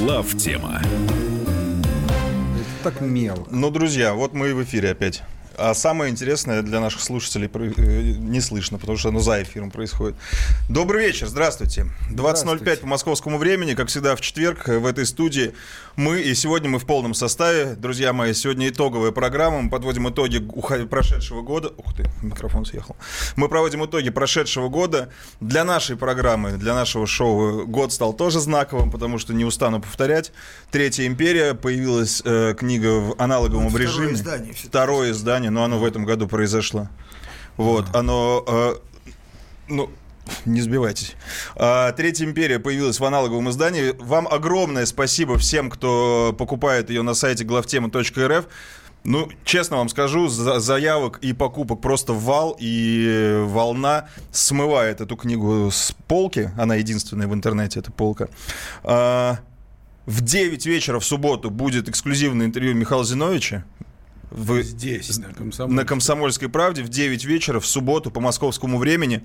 Глав тема. Так мел. Ну, друзья, вот мы и в эфире опять. А самое интересное для наших слушателей э, не слышно, потому что оно за эфиром происходит. Добрый вечер, здравствуйте. 20.05 по московскому времени, как всегда в четверг в этой студии мы, и сегодня мы в полном составе. Друзья мои, сегодня итоговая программа, мы подводим итоги прошедшего года. Ух ты, микрофон съехал. Мы проводим итоги прошедшего года. Для нашей программы, для нашего шоу год стал тоже знаковым, потому что не устану повторять. Третья империя, появилась э, книга в аналоговом ну, режиме. Издание, второе издание но оно в этом году произошло. Вот, оно, э, ну, не сбивайтесь. А, Третья империя появилась в аналоговом издании. Вам огромное спасибо всем, кто покупает ее на сайте главтема.рф. Ну, честно вам скажу, заявок и покупок просто вал, и волна смывает эту книгу с полки. Она единственная в интернете, эта полка. А, в 9 вечера в субботу будет эксклюзивное интервью Михаила Зиновича, в, Здесь, на Комсомольской. на Комсомольской правде в 9 вечера в субботу по московскому времени.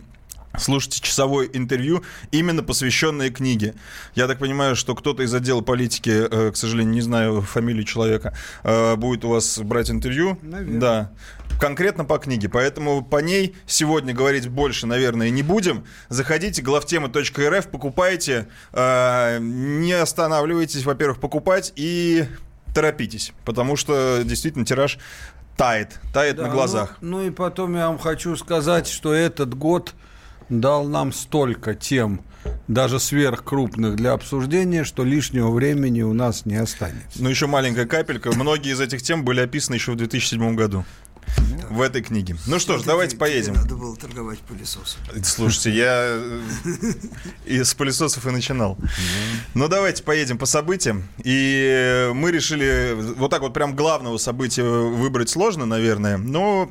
Слушайте часовое интервью, именно посвященное книге. Я так понимаю, что кто-то из отдела политики, э, к сожалению, не знаю фамилию человека, э, будет у вас брать интервью. Наверное. Да. Конкретно по книге. Поэтому по ней сегодня говорить больше, наверное, не будем. Заходите, главтема.рф, покупайте. Э, не останавливайтесь, во-первых, покупать. И торопитесь, потому что действительно тираж тает, тает да, на глазах. Ну, ну и потом я вам хочу сказать, что этот год дал нам столько тем, даже сверхкрупных для обсуждения, что лишнего времени у нас не останется. Ну, еще маленькая капелька. Многие из этих тем были описаны еще в 2007 году в этой книге. Ну что ж, давайте поедем. Надо было торговать пылесосом. Слушайте, я из пылесосов и начинал. Ну давайте поедем по событиям. И мы решили вот так вот прям главного события выбрать сложно, наверное, но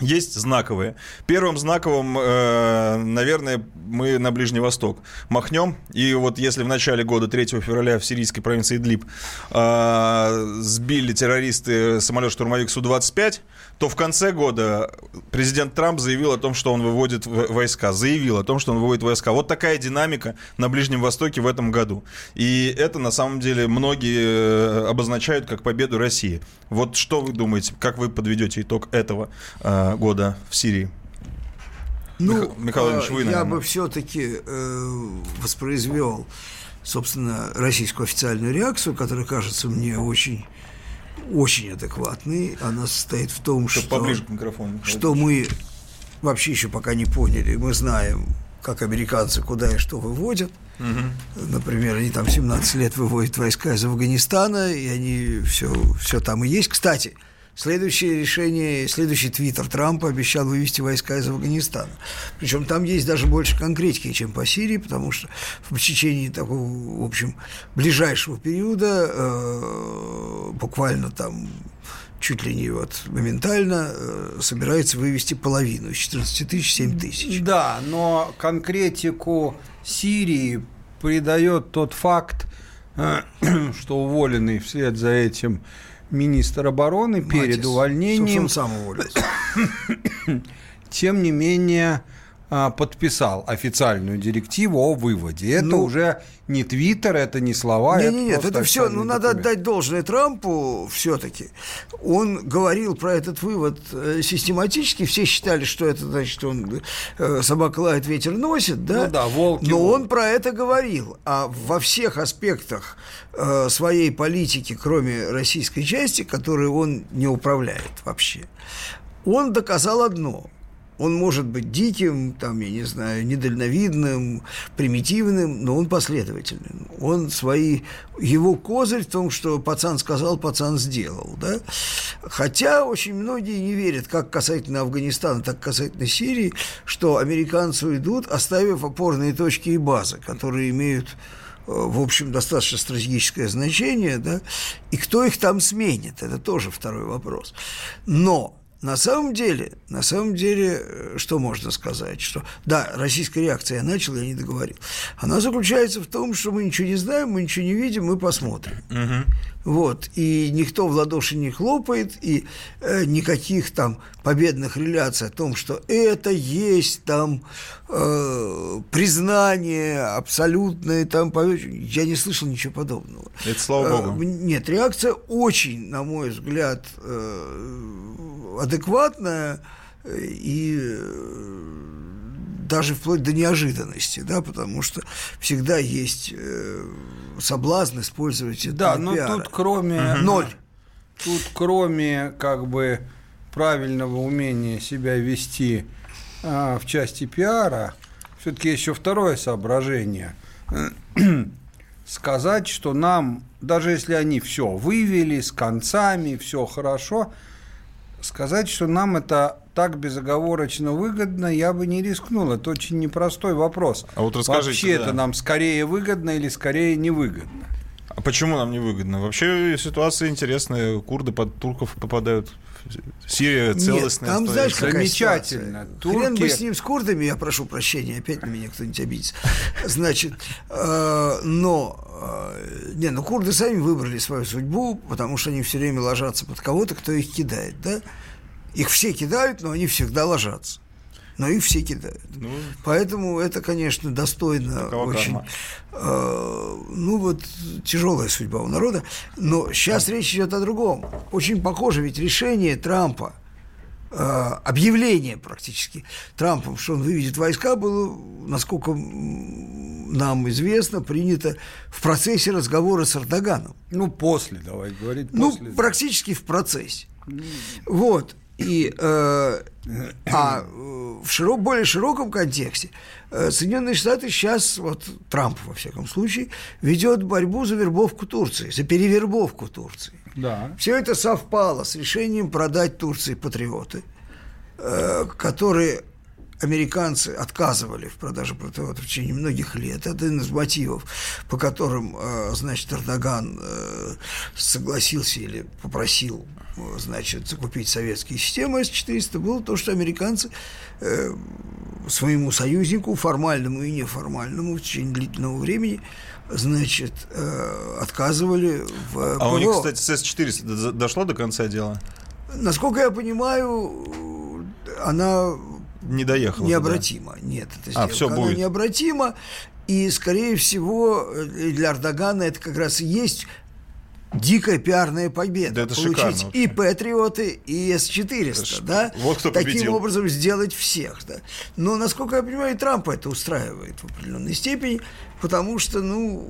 есть знаковые. Первым знаковым, э, наверное, мы на Ближний Восток махнем. И вот если в начале года, 3 февраля, в сирийской провинции Идлиб э, сбили террористы самолет-штурмовик Су-25, то в конце года президент Трамп заявил о том, что он выводит войска. Заявил о том, что он выводит войска. Вот такая динамика на Ближнем Востоке в этом году. И это, на самом деле, многие э, обозначают как победу России. Вот что вы думаете, как вы подведете итог этого э, года в Сирии? Ну, Михаил Ильич, вы, наверное. я бы все-таки э, воспроизвел, собственно, российскую официальную реакцию, которая кажется мне очень очень адекватный. Она состоит в том, что, поближе к микрофону, что мы вообще еще пока не поняли. Мы знаем, как американцы куда и что выводят. Угу. Например, они там 17 лет выводят войска из Афганистана, и они все, все там и есть. Кстати, Следующее решение, следующий твиттер Трампа обещал вывести войска из Афганистана. Причем там есть даже больше конкретики, чем по Сирии, потому что в течение такого, в общем, ближайшего периода, э, буквально там чуть ли не вот моментально э, собирается вывести половину из 14 тысяч 7 тысяч. Да, но конкретику Сирии придает тот факт, э, что уволенный вслед за этим министр обороны Матис. перед увольнением. Сам уволился. Тем не менее, подписал официальную директиву о выводе. Это ну, уже не Твиттер, это не слова. Нет, нет, нет, это все, ну документ. надо отдать должное Трампу все-таки. Он говорил про этот вывод э, систематически, все считали, что это значит, он э, собака лает, ветер носит, да? Ну да, волки. Но он про это говорил, а во всех аспектах э, своей политики, кроме российской части, которую он не управляет вообще, он доказал одно – он может быть диким, там, я не знаю, недальновидным, примитивным, но он последовательным. Он свои... Его козырь в том, что пацан сказал, пацан сделал, да? Хотя очень многие не верят, как касательно Афганистана, так касательно Сирии, что американцы уйдут, оставив опорные точки и базы, которые имеют э, в общем, достаточно стратегическое значение, да, и кто их там сменит, это тоже второй вопрос. Но на самом деле, на самом деле, э, что можно сказать? Что, да, российская реакция, я начал, я не договорил. Она заключается в том, что мы ничего не знаем, мы ничего не видим, мы посмотрим. Угу. Вот, и никто в ладоши не хлопает, и э, никаких там победных реляций о том, что это есть там э, признание абсолютное, там, я не слышал ничего подобного. Это слава э, богу. Э, нет, реакция очень, на мой взгляд, э, адекватная и э, даже вплоть до неожиданности, да, потому что всегда есть э, соблазн использовать Да, но пиара. тут кроме... Ноль. Тут кроме как бы правильного умения себя вести а, в части пиара, все-таки еще второе соображение. Сказать, что нам, даже если они все вывели с концами, все хорошо, сказать, что нам это так безоговорочно выгодно, я бы не рискнул. Это очень непростой вопрос. А вот расскажите, Вообще да. это нам скорее выгодно или скорее невыгодно? А почему нам невыгодно? Вообще ситуация интересная. Курды под турков попадают. Сирия целостная. Нет, там, знаешь, Замечательно. Турки... Хрен бы с ним, с курдами, я прошу прощения, опять на меня кто-нибудь обидится. Значит, э, но э, не, ну курды сами выбрали свою судьбу, потому что они все время ложатся под кого-то, кто их кидает, да? Их все кидают, но они всегда ложатся. Но их все кидают. Ну, Поэтому это, конечно, достойно очень. Э, ну вот тяжелая судьба у народа. Но сейчас да. речь идет о другом. Очень похоже, ведь решение Трампа э, объявление практически Трампом, что он выведет войска, было, насколько нам известно, принято в процессе разговора с Эрдоганом. Ну, после, давай говорить. Ну, после. Ну, практически в процессе. Вот. И, э, а в широк, более широком контексте э, Соединенные Штаты сейчас, вот Трамп, во всяком случае, ведет борьбу за вербовку Турции, за перевербовку Турции. Да. Все это совпало с решением продать Турции патриоты, э, которые американцы отказывали в продаже патриотов в течение многих лет. Это один из мотивов, по которым, э, значит, Эрдоган согласился или попросил значит, закупить советские системы С-400, было то, что американцы э, своему союзнику, формальному и неформальному, в течение длительного времени, значит, э, отказывали в А ПВО. у них, кстати, с С-400 дошло до конца дела? Насколько я понимаю, она не доехала. Необратима. Да? Нет, это сделка. А, все будет. необратима. И, скорее всего, для Эрдогана это как раз и есть дикая пиарная победа. Да это Получить и Патриоты, и С-400, да? Вот кто Таким победил. образом сделать всех, да? Но, насколько я понимаю, Трампа это устраивает в определенной степени, потому что, ну,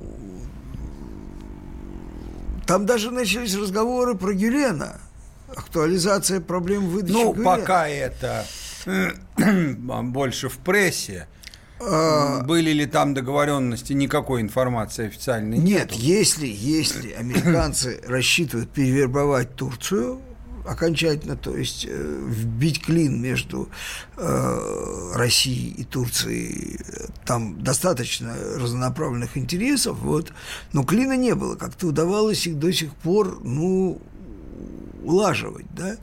там даже начались разговоры про Гюлена, актуализация проблем выдачи Ну, Гюлена. пока это больше в прессе, Были ли там договоренности, никакой информации официальной нет. Нет, если, если американцы рассчитывают перевербовать Турцию окончательно, то есть э, вбить клин между э, Россией и Турцией, там достаточно разнонаправленных интересов, вот, но клина не было, как-то удавалось их до сих пор, ну, улаживать, да,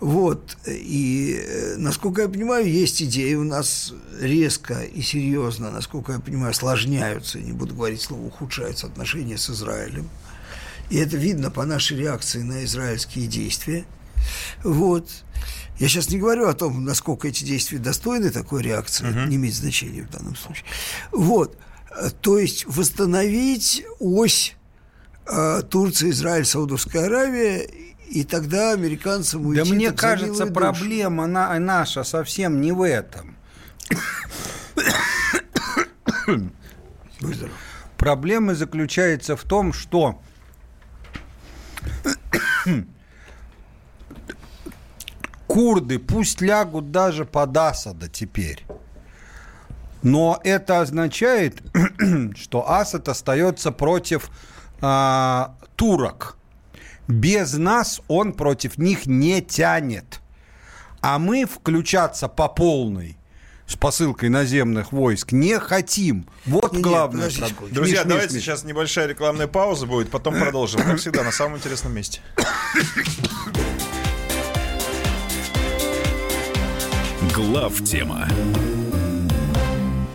вот, и, э, насколько я понимаю, есть идеи у нас резко и серьезно, насколько я понимаю, осложняются, не буду говорить слово, ухудшаются отношения с Израилем, и это видно по нашей реакции на израильские действия, вот, я сейчас не говорю о том, насколько эти действия достойны такой реакции, uh-huh. не имеет значения в данном случае, вот, то есть восстановить ось э, Турция, Израиль, Саудовская Аравия и тогда американцам уйти... Да мне кажется, проблема на, наша совсем не в этом. Проблема заключается в том, что курды пусть лягут даже под Асада теперь. Но это означает, что Асад остается против а, турок. Без нас он против них не тянет. А мы включаться по полной с посылкой наземных войск не хотим. Вот нет, главное. Нет, Друзья, Миш, давайте Миш, сейчас небольшая рекламная пауза будет, потом продолжим. Как всегда, на самом интересном месте. Глав тема.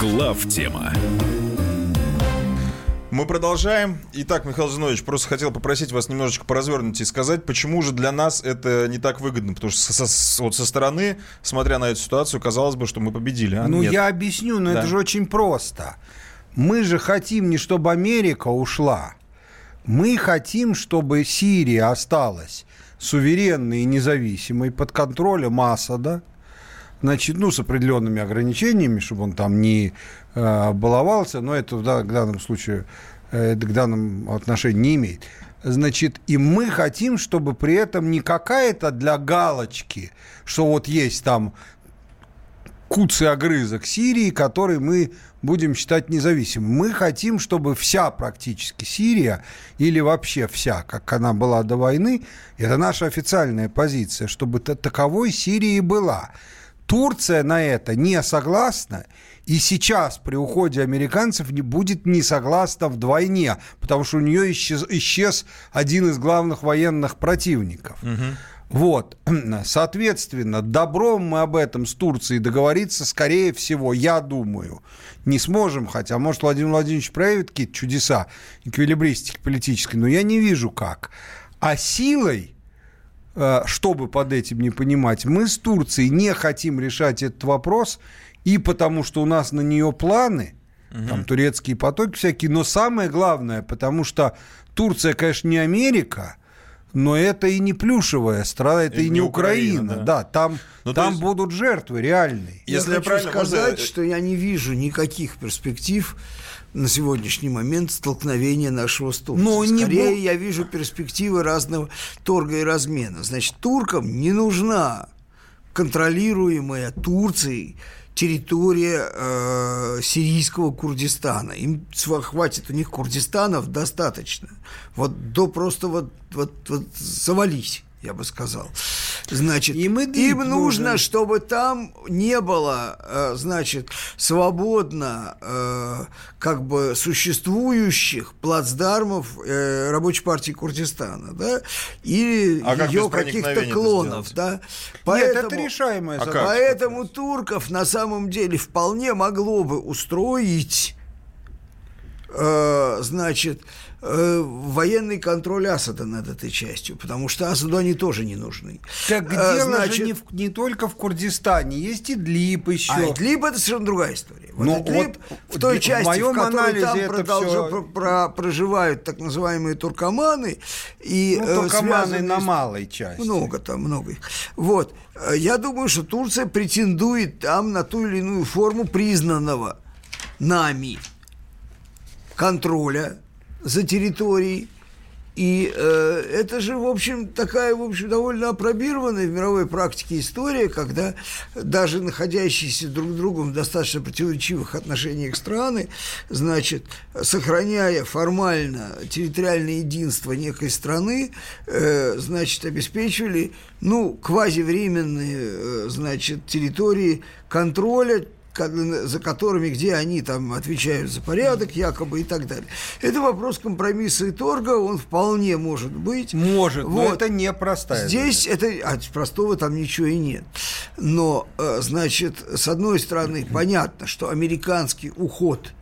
Глав тема. Мы продолжаем. Итак, Михаил Зинович, просто хотел попросить вас немножечко поразвернуть и сказать, почему же для нас это не так выгодно. Потому что со, со, вот со стороны, смотря на эту ситуацию, казалось бы, что мы победили. А ну, нет. я объясню, но Да. это же очень просто. Мы же хотим не чтобы Америка ушла. Мы хотим, чтобы Сирия осталась суверенной и независимой под контролем Асада. Значит, ну, с определенными ограничениями, чтобы он там не э, баловался, но это в да- в данном случае э, это к данному отношению не имеет. Значит, и мы хотим, чтобы при этом не какая-то для галочки, что вот есть там куцый огрызок Сирии, который мы будем считать независимым. Мы хотим, чтобы вся практически Сирия, или вообще вся, как она была до войны, это наша официальная позиция, чтобы та- таковой Сирия и была. Турция на это не согласна, и сейчас при уходе американцев не будет не согласна вдвойне, потому что у нее исчез, исчез один из главных военных противников. Вот, соответственно, добром мы об этом с Турцией договориться, скорее всего, я думаю, не сможем, хотя, может, Владимир Владимирович проявит какие-то чудеса эквилибристики политической, но я не вижу как. А силой, чтобы под этим не понимать, мы с Турцией не хотим решать этот вопрос, и потому что у нас на нее планы, там турецкие потоки всякие, но самое главное, потому что Турция, конечно, не Америка, но это и не плюшевая страна, это И и, не Украина, Украина. да. да. там, Ну, там есть- будут жертвы реальные. Если я я хочу правильно сказать, можно- что я не вижу никаких перспектив на сегодняшний момент столкновения нашего с Турцией. Не Скорее, бу- я вижу перспективы разного торга и размена. Значит, туркам не нужна контролируемая Турцией территория э, сирийского Курдистана. Им хватит у них Курдистанов достаточно. Вот до просто вот, вот, вот завались, я бы сказал. Значит, Им им, Идлиб нужно, нужен. чтобы там не было, э, значит, свободно э, как бы существующих плацдармов э, Рабочей партии Курдистана, да, или А как ее проникновения каких-то клонов, да. Нет, Поэтому- это решаемая А задача. как? Поэтому турков на самом деле вполне могло бы устроить, значит, э, военный контроль Асада над этой частью, потому что Асаду они тоже не нужны. Так Э, дело значит, же не, в- не только в Курдистане, есть Идлиб еще. А Идлиб это совершенно другая история. Вот Но Идлиб вот в той в части, в, моем которой анализе там это продолжа- всё- про- про- проживают так называемые туркоманы и ну, э, туркоманы на малой части. Много там, много их. Вот. Э, Я думаю, что Турция претендует там на ту или иную форму признанного нами контроля за территорией. И э, это же, в общем, такая, в общем, довольно опробированная в мировой практике история, когда даже находящиеся друг с другом в достаточно противоречивых отношениях страны, значит, сохраняя формально территориальное единство некой страны, э, значит, обеспечивали, ну, квазивременные, э, значит, территории контроля ко- за которыми, где они там отвечают за порядок якобы и так далее. Это вопрос компромисса и торга, он вполне может быть. Может, но Вот. это непростая Здесь это, а простого там ничего и нет. Но, э, значит, с одной стороны, понятно, что американский уход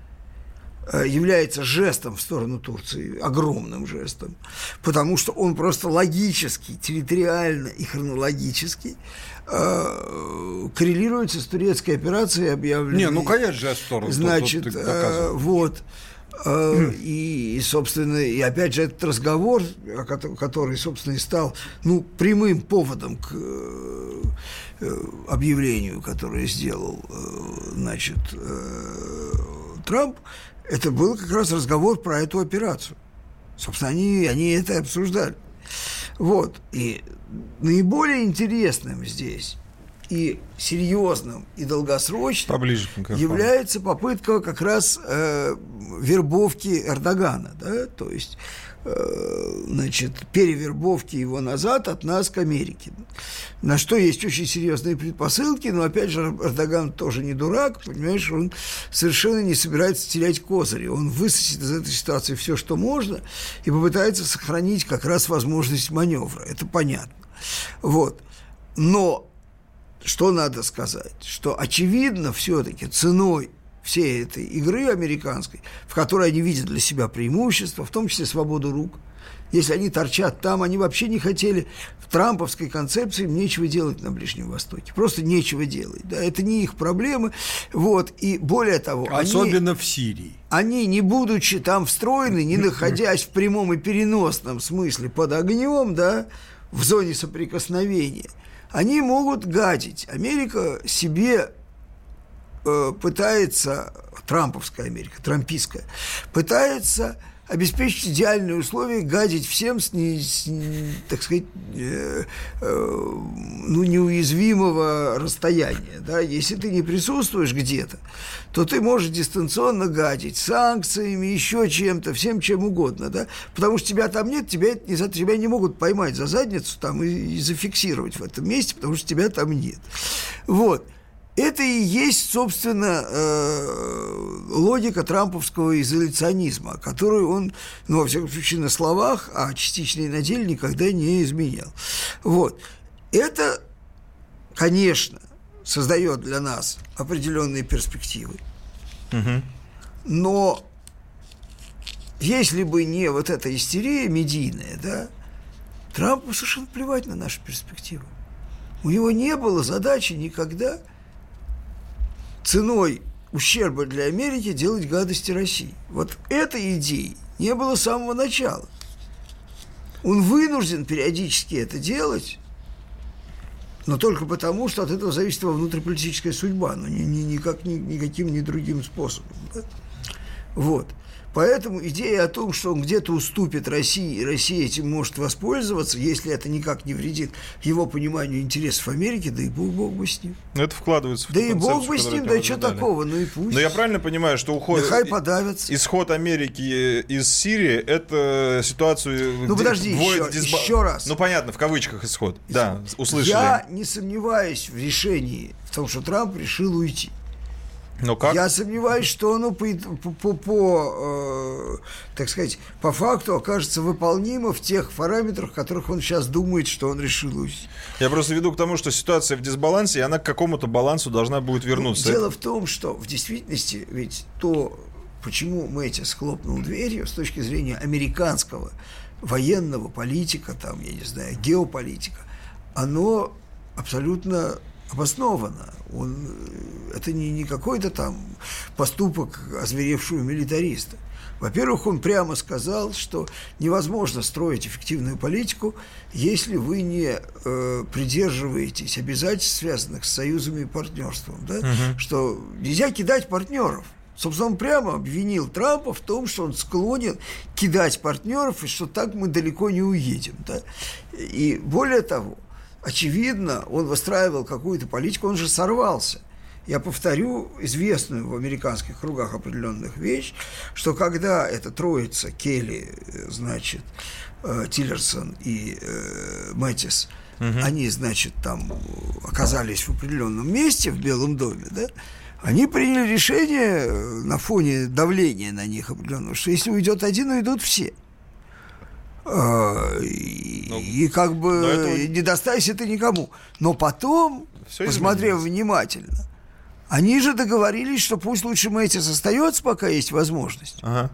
является жестом в сторону Турции, огромным жестом, потому что он просто логически, территориально и хронологически э, коррелируется с турецкой операцией, объявленной. Не, ну, конечно, жест в сторону, тут- Значит, тут ты э, вот. Э, И, и, собственно, и опять же этот разговор, который, собственно, и стал ну, прямым поводом к э, э, объявлению, которое сделал, э, значит, э, Трамп, это был как раз разговор про эту операцию. Собственно, они, они это обсуждали. Вот. И наиболее интересным здесь и серьезным, и долгосрочным Поближе является попытка как раз э, вербовки Эрдогана. Да? То есть значит, перевербовки его назад от нас к Америке. На что есть очень серьезные предпосылки, но, опять же, Эрдоган тоже не дурак, понимаешь, он совершенно не собирается терять козыри. Он высосет из этой ситуации все, что можно, и попытается сохранить как раз возможность маневра. Это понятно. Вот. Но что надо сказать? Что очевидно все-таки ценой всей этой игры американской, в которой они видят для себя преимущество, в том числе свободу рук. Если они торчат там, они вообще не хотели в трамповской концепции им нечего делать на Ближнем Востоке. Просто нечего делать. Да? Это не их проблемы. Вот. И более того... Особенно они, в Сирии. Они, не будучи там встроены, не находясь в прямом и переносном смысле под огнем, да, в зоне соприкосновения, они могут гадить. Америка себе пытается, Трамповская Америка, трампийская, пытается обеспечить идеальные условия, гадить всем с, не, с так сказать, э, э, ну, неуязвимого расстояния. Да? Если ты не присутствуешь где-то, то ты можешь дистанционно гадить санкциями, еще чем-то, всем чем угодно. Да? Потому что тебя там нет, тебя, тебя не могут поймать за задницу там, и, и зафиксировать в этом месте, потому что тебя там нет. Вот. Это и есть, собственно, э, логика трамповского изоляционизма, которую он, ну, во всяком случае, на словах, а частично и на деле никогда не изменял. Вот. Это, конечно, создает для нас определенные перспективы. Угу. Но если бы не вот эта истерия медийная, да, Трампу совершенно плевать на наши перспективы. У него не было задачи никогда – ценой ущерба для Америки делать гадости России. Вот этой идеи не было с самого начала. Он вынужден периодически это делать, но только потому, что от этого зависит его внутриполитическая судьба, но ни, ни, никак, ни, никаким ни другим способом. Да? Вот. Поэтому идея о том, что он где-то уступит России, и Россия этим может воспользоваться, если это никак не вредит его пониманию интересов Америки, да и бог, бог бы с ним. Это вкладывается в Да и бог бы с ним, да что такого, ну и пусть. Но я правильно понимаю, что уход... Нехай подавятся. Исход Америки из Сирии, это ситуацию... Ну подожди, еще, дисба... еще раз. Ну понятно, в кавычках исход. Да, услышали. Я не сомневаюсь в решении, в том, что Трамп решил уйти. Но как? Я сомневаюсь, что оно по, по, по, э, так сказать, по факту окажется выполнимо в тех параметрах, которых он сейчас думает, что он решил уйти. Я просто веду к тому, что ситуация в дисбалансе, и она к какому-то балансу должна будет вернуться. Ну, дело в том, что в действительности ведь то, почему Мэтис схлопнул дверью с точки зрения американского военного политика, там, я не знаю, геополитика, оно абсолютно обоснованно. Он, э, это не, не какой-то там поступок озверевшего милитариста. Во-первых, он прямо сказал, что невозможно строить эффективную политику, если вы не э, придерживаетесь обязательств, связанных с союзами и партнерством. Да? Угу. Что нельзя кидать партнеров. Собственно, он прямо обвинил Трампа в том, что он склонен кидать партнеров, и что так мы далеко не уедем. Да? И более того, очевидно, он выстраивал какую-то политику, он же сорвался. Я повторю известную в американских кругах определенных вещь, что когда эта троица Келли, значит, э, Тиллерсон и э, Мэтис, угу. они, значит, там оказались в определенном месте в Белом доме, да, они приняли решение э, на фоне давления на них определенного, что если уйдет один, уйдут все. А, и, ну, и как бы этого... не достайся ты никому. Но потом, Все посмотрев внимательно, они же договорились, что пусть лучше Мэтис остается, пока есть возможность. Ага.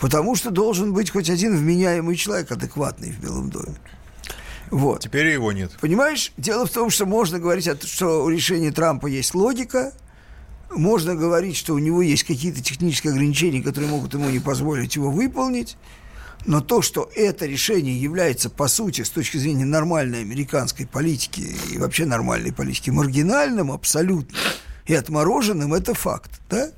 Потому что должен быть хоть один вменяемый человек, адекватный в Белом доме. Вот. Теперь его нет. Понимаешь, дело в том, что можно говорить, что у решения Трампа есть логика, можно говорить, что у него есть какие-то технические ограничения, которые могут ему не позволить его выполнить. Но то, что это решение является, по сути, с точки зрения нормальной американской политики и вообще нормальной политики, маргинальным абсолютно и отмороженным, это факт. Да?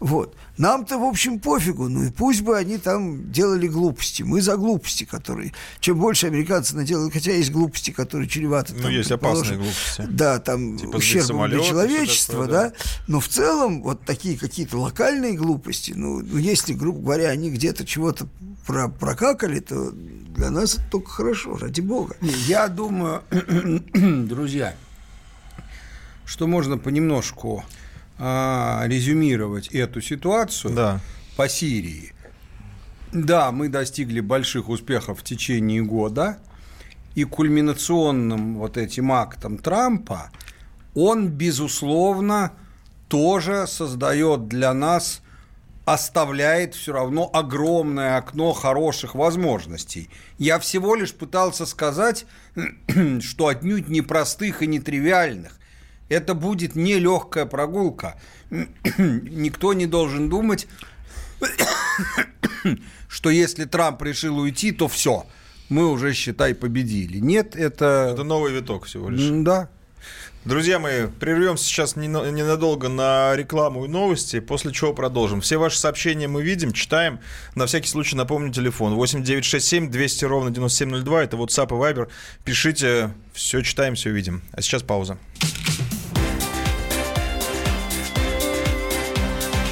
Вот. Нам-то, в общем, пофигу. Ну и пусть бы они там делали глупости. Мы за глупости, которые... Чем больше американцы наделают, хотя есть глупости, которые чреваты... Ну, есть опасные глупости. Да, там типа ущербом для человечества, такое, да. да. Но в целом вот такие какие-то локальные глупости, ну, ну если, грубо говоря, они где-то чего-то про прокакали, то для нас это только хорошо, ради бога. Я думаю, друзья, что можно понемножку а, резюмировать эту ситуацию Да. по Сирии. Да, мы достигли больших успехов в течение года, и кульминационным вот этим актом Трампа он, безусловно, тоже создает для нас, оставляет все равно огромное окно хороших возможностей. Я всего лишь пытался сказать, что отнюдь не простых и нетривиальных. Это будет не легкая прогулка. Никто не должен думать, что если Трамп решил уйти, то все, мы уже, считай, победили. Нет, это... Это новый виток всего лишь. Да. Друзья мои, прервемся сейчас нена- ненадолго на рекламу и новости, после чего продолжим. Все ваши сообщения мы видим, читаем. На всякий случай напомню телефон 8967 200 ровно 9702. Это WhatsApp и Viber. Пишите, все читаем, все видим. А сейчас пауза.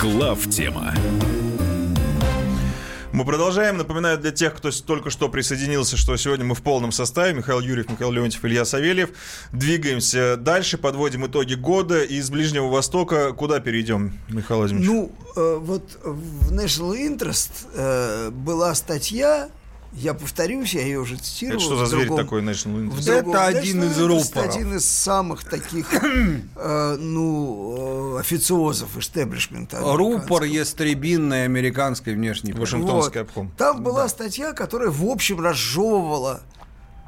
Глав тема. Мы продолжаем. Напоминаю для тех, кто только что присоединился, что сегодня мы в полном составе. Михаил Юрьев, Михаил Леонтьев, Илья Савельев. Двигаемся дальше, подводим итоги года. И из Ближнего Востока куда перейдем, Михаил Владимирович? Ну, э, вот в National Interest э, была статья, я повторюсь, я ее уже цитировал. Это что за зверь другом- такой National Interest? другом. Это один National из рупоров. Один из самых таких, э, ну, э, официозов эштеблишмента. Рупор ястребинной американской внешней. Вашингтонский обком. Там была статья, которая, в общем, разжевывала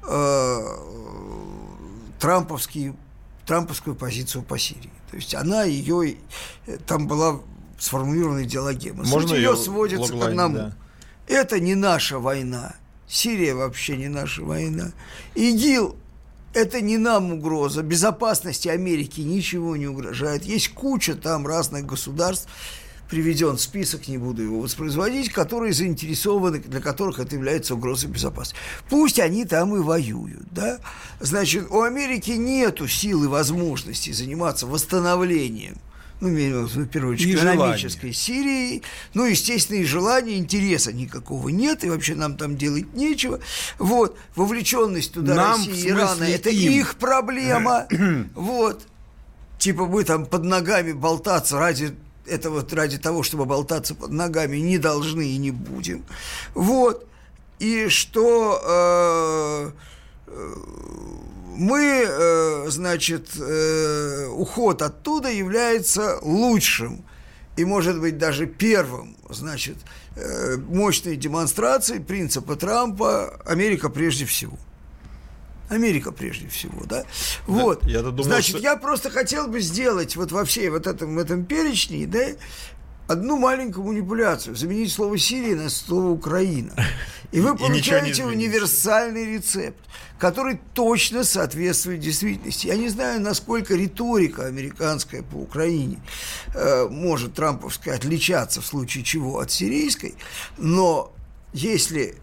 э, трамповский, трамповскую позицию по Сирии. То есть она ее... Там была сформулирована идеологема. Можно Суть ее ее сводится к одному. да. Это не наша война. Сирия вообще не наша война. ИГИЛ – это не нам угроза. Безопасности Америки ничего не угрожает. Есть куча там разных государств, приведен список, не буду его воспроизводить, которые заинтересованы, для которых это является угрозой безопасности. Пусть они там и воюют, да? Значит, у Америки нету сил и возможности заниматься восстановлением ну, в первую очередь, И экономической Сирии, ну, естественно, и желания, интереса никакого нет, и вообще нам там делать нечего. Вот, вовлеченность туда Нам, России и Ирана, это им. их проблема. вот. Типа мы там под ногами болтаться ради этого, ради того, чтобы болтаться под ногами, не должны и не будем. Вот. И что... э, мы, э, значит, э, уход оттуда является лучшим и, может быть, даже первым, значит, э, мощной демонстрацией принципа Трампа «Америка прежде всего». Америка прежде всего, да? Вот. я-то думал, Значит, что- я просто хотел бы сделать вот во всей вот этом, этом перечне, да, одну маленькую манипуляцию, заменить слово Сирия на слово Украина. И вы получаете универсальный рецепт, который точно соответствует действительности. Я не знаю, насколько риторика американская по Украине э, может трамповская отличаться в случае чего от сирийской, но если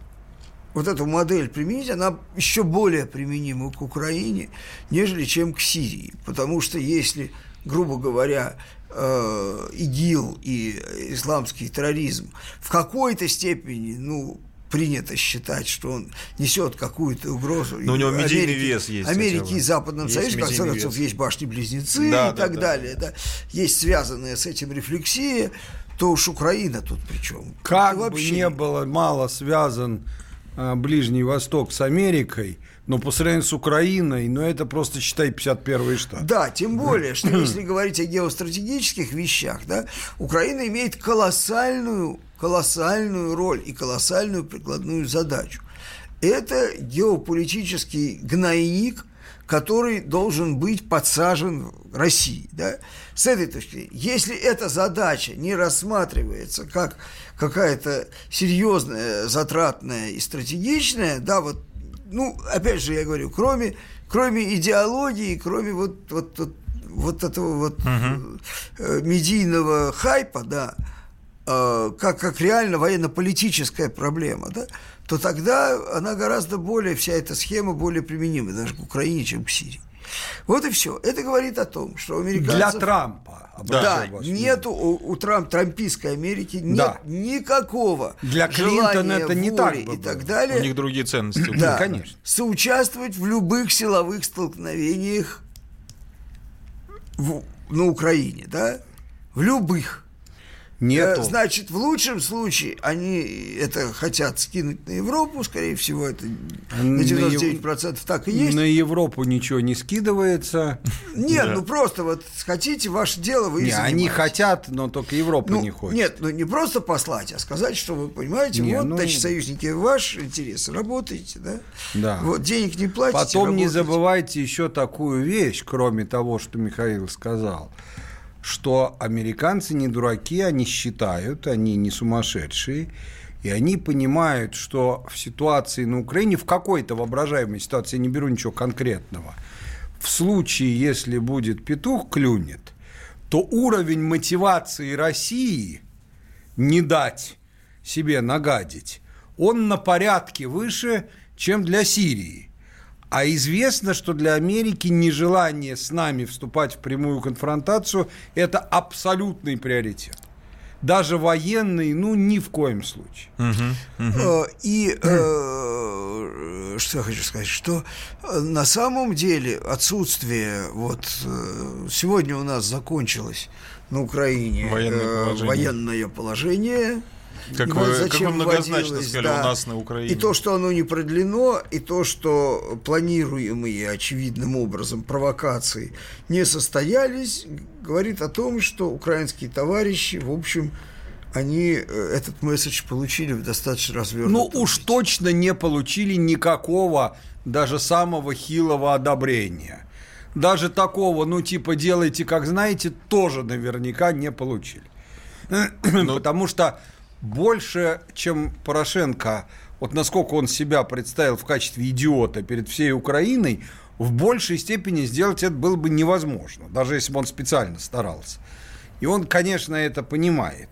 вот эту модель применить, она еще более применима к Украине, нежели чем к Сирии. Потому что если, грубо говоря, э, ИГИЛ и исламский терроризм в какой-то степени, ну, принято считать, что он несет какую-то угрозу. Но у него медийный Америке- вес есть бы. и Западном Есть Союзе, в конце концов, вес. есть башни-близнецы Да, и да, так да. далее. Да. Есть связанная с этим рефлексия, то уж Украина тут при чем? Как И бы вообще не было мало связан а, Ближний Восток с Америкой, Но по сравнению с Украиной, ну это просто, считай, 51-й штат. Да, тем более, что если говорить о геостратегических вещах, да, Украина имеет колоссальную, колоссальную роль и колоссальную прикладную задачу. Это геополитический гнойник, который должен быть подсажен России. Да? С этой точки зрения, если эта задача не рассматривается как какая-то серьезная, затратная и стратегичная, да, вот ну, опять же, я говорю, кроме, кроме идеологии, кроме вот, вот, вот, вот этого вот угу. медийного хайпа, да, э, как, как реально военно-политическая проблема, да, то тогда она гораздо более, вся эта схема более применима даже к Украине, чем к Сирии. Вот и все. Это говорит о том, что американцев... Для Трампа. Да, нету у, у Трамп, трампийской Америки нет да. никакого Для Клинтона это не так и так далее. У них другие ценности. Да, конечно. Соучаствовать в любых силовых столкновениях в, на Украине, да? В любых. Нету. Э, значит, в лучшем случае они это хотят скинуть на Европу, скорее всего, это на 99% так и есть. На Европу ничего не скидывается. Нет, да. ну просто вот хотите ваше дело, вы не, Они хотят, но только Европа ну, не хочет. Нет, ну не просто послать, а сказать, что вы понимаете, не, вот, ну... значит, союзники, ваш интерес, работаете, да? Да. Вот денег не платите, Потом работаете. не забывайте еще такую вещь, кроме того, что Михаил сказал – что американцы не дураки, они считают, они не сумасшедшие, и они понимают, что в ситуации на Украине, в какой-то воображаемой ситуации, я не беру ничего конкретного, в случае, если будет петух клюнет, то уровень мотивации России не дать себе нагадить, он на порядке выше, чем для Сирии. А известно, что для Америки нежелание с нами вступать в прямую конфронтацию – это абсолютный приоритет. Даже военный, ну, ни в коем случае. Угу, угу. И э, что я хочу сказать, что э, на самом деле отсутствие, вот э, сегодня у нас закончилось на Украине военное положение, военное положение как вы, зачем как вы многозначно сказали, да. у нас на Украине. И то, что оно не продлено, и то, что планируемые очевидным образом провокации не состоялись, говорит о том, что украинские товарищи, в общем, они э, этот месседж получили в достаточно развернутом Ну, уж точно не получили никакого, даже самого хилого одобрения. Даже такого, ну, типа, делайте, как знаете, тоже наверняка не получили. Ну, Потому что больше, чем Порошенко, вот насколько он себя представил в качестве идиота перед всей Украиной, в большей степени сделать это было бы невозможно, даже если бы он специально старался. И он, конечно, это понимает.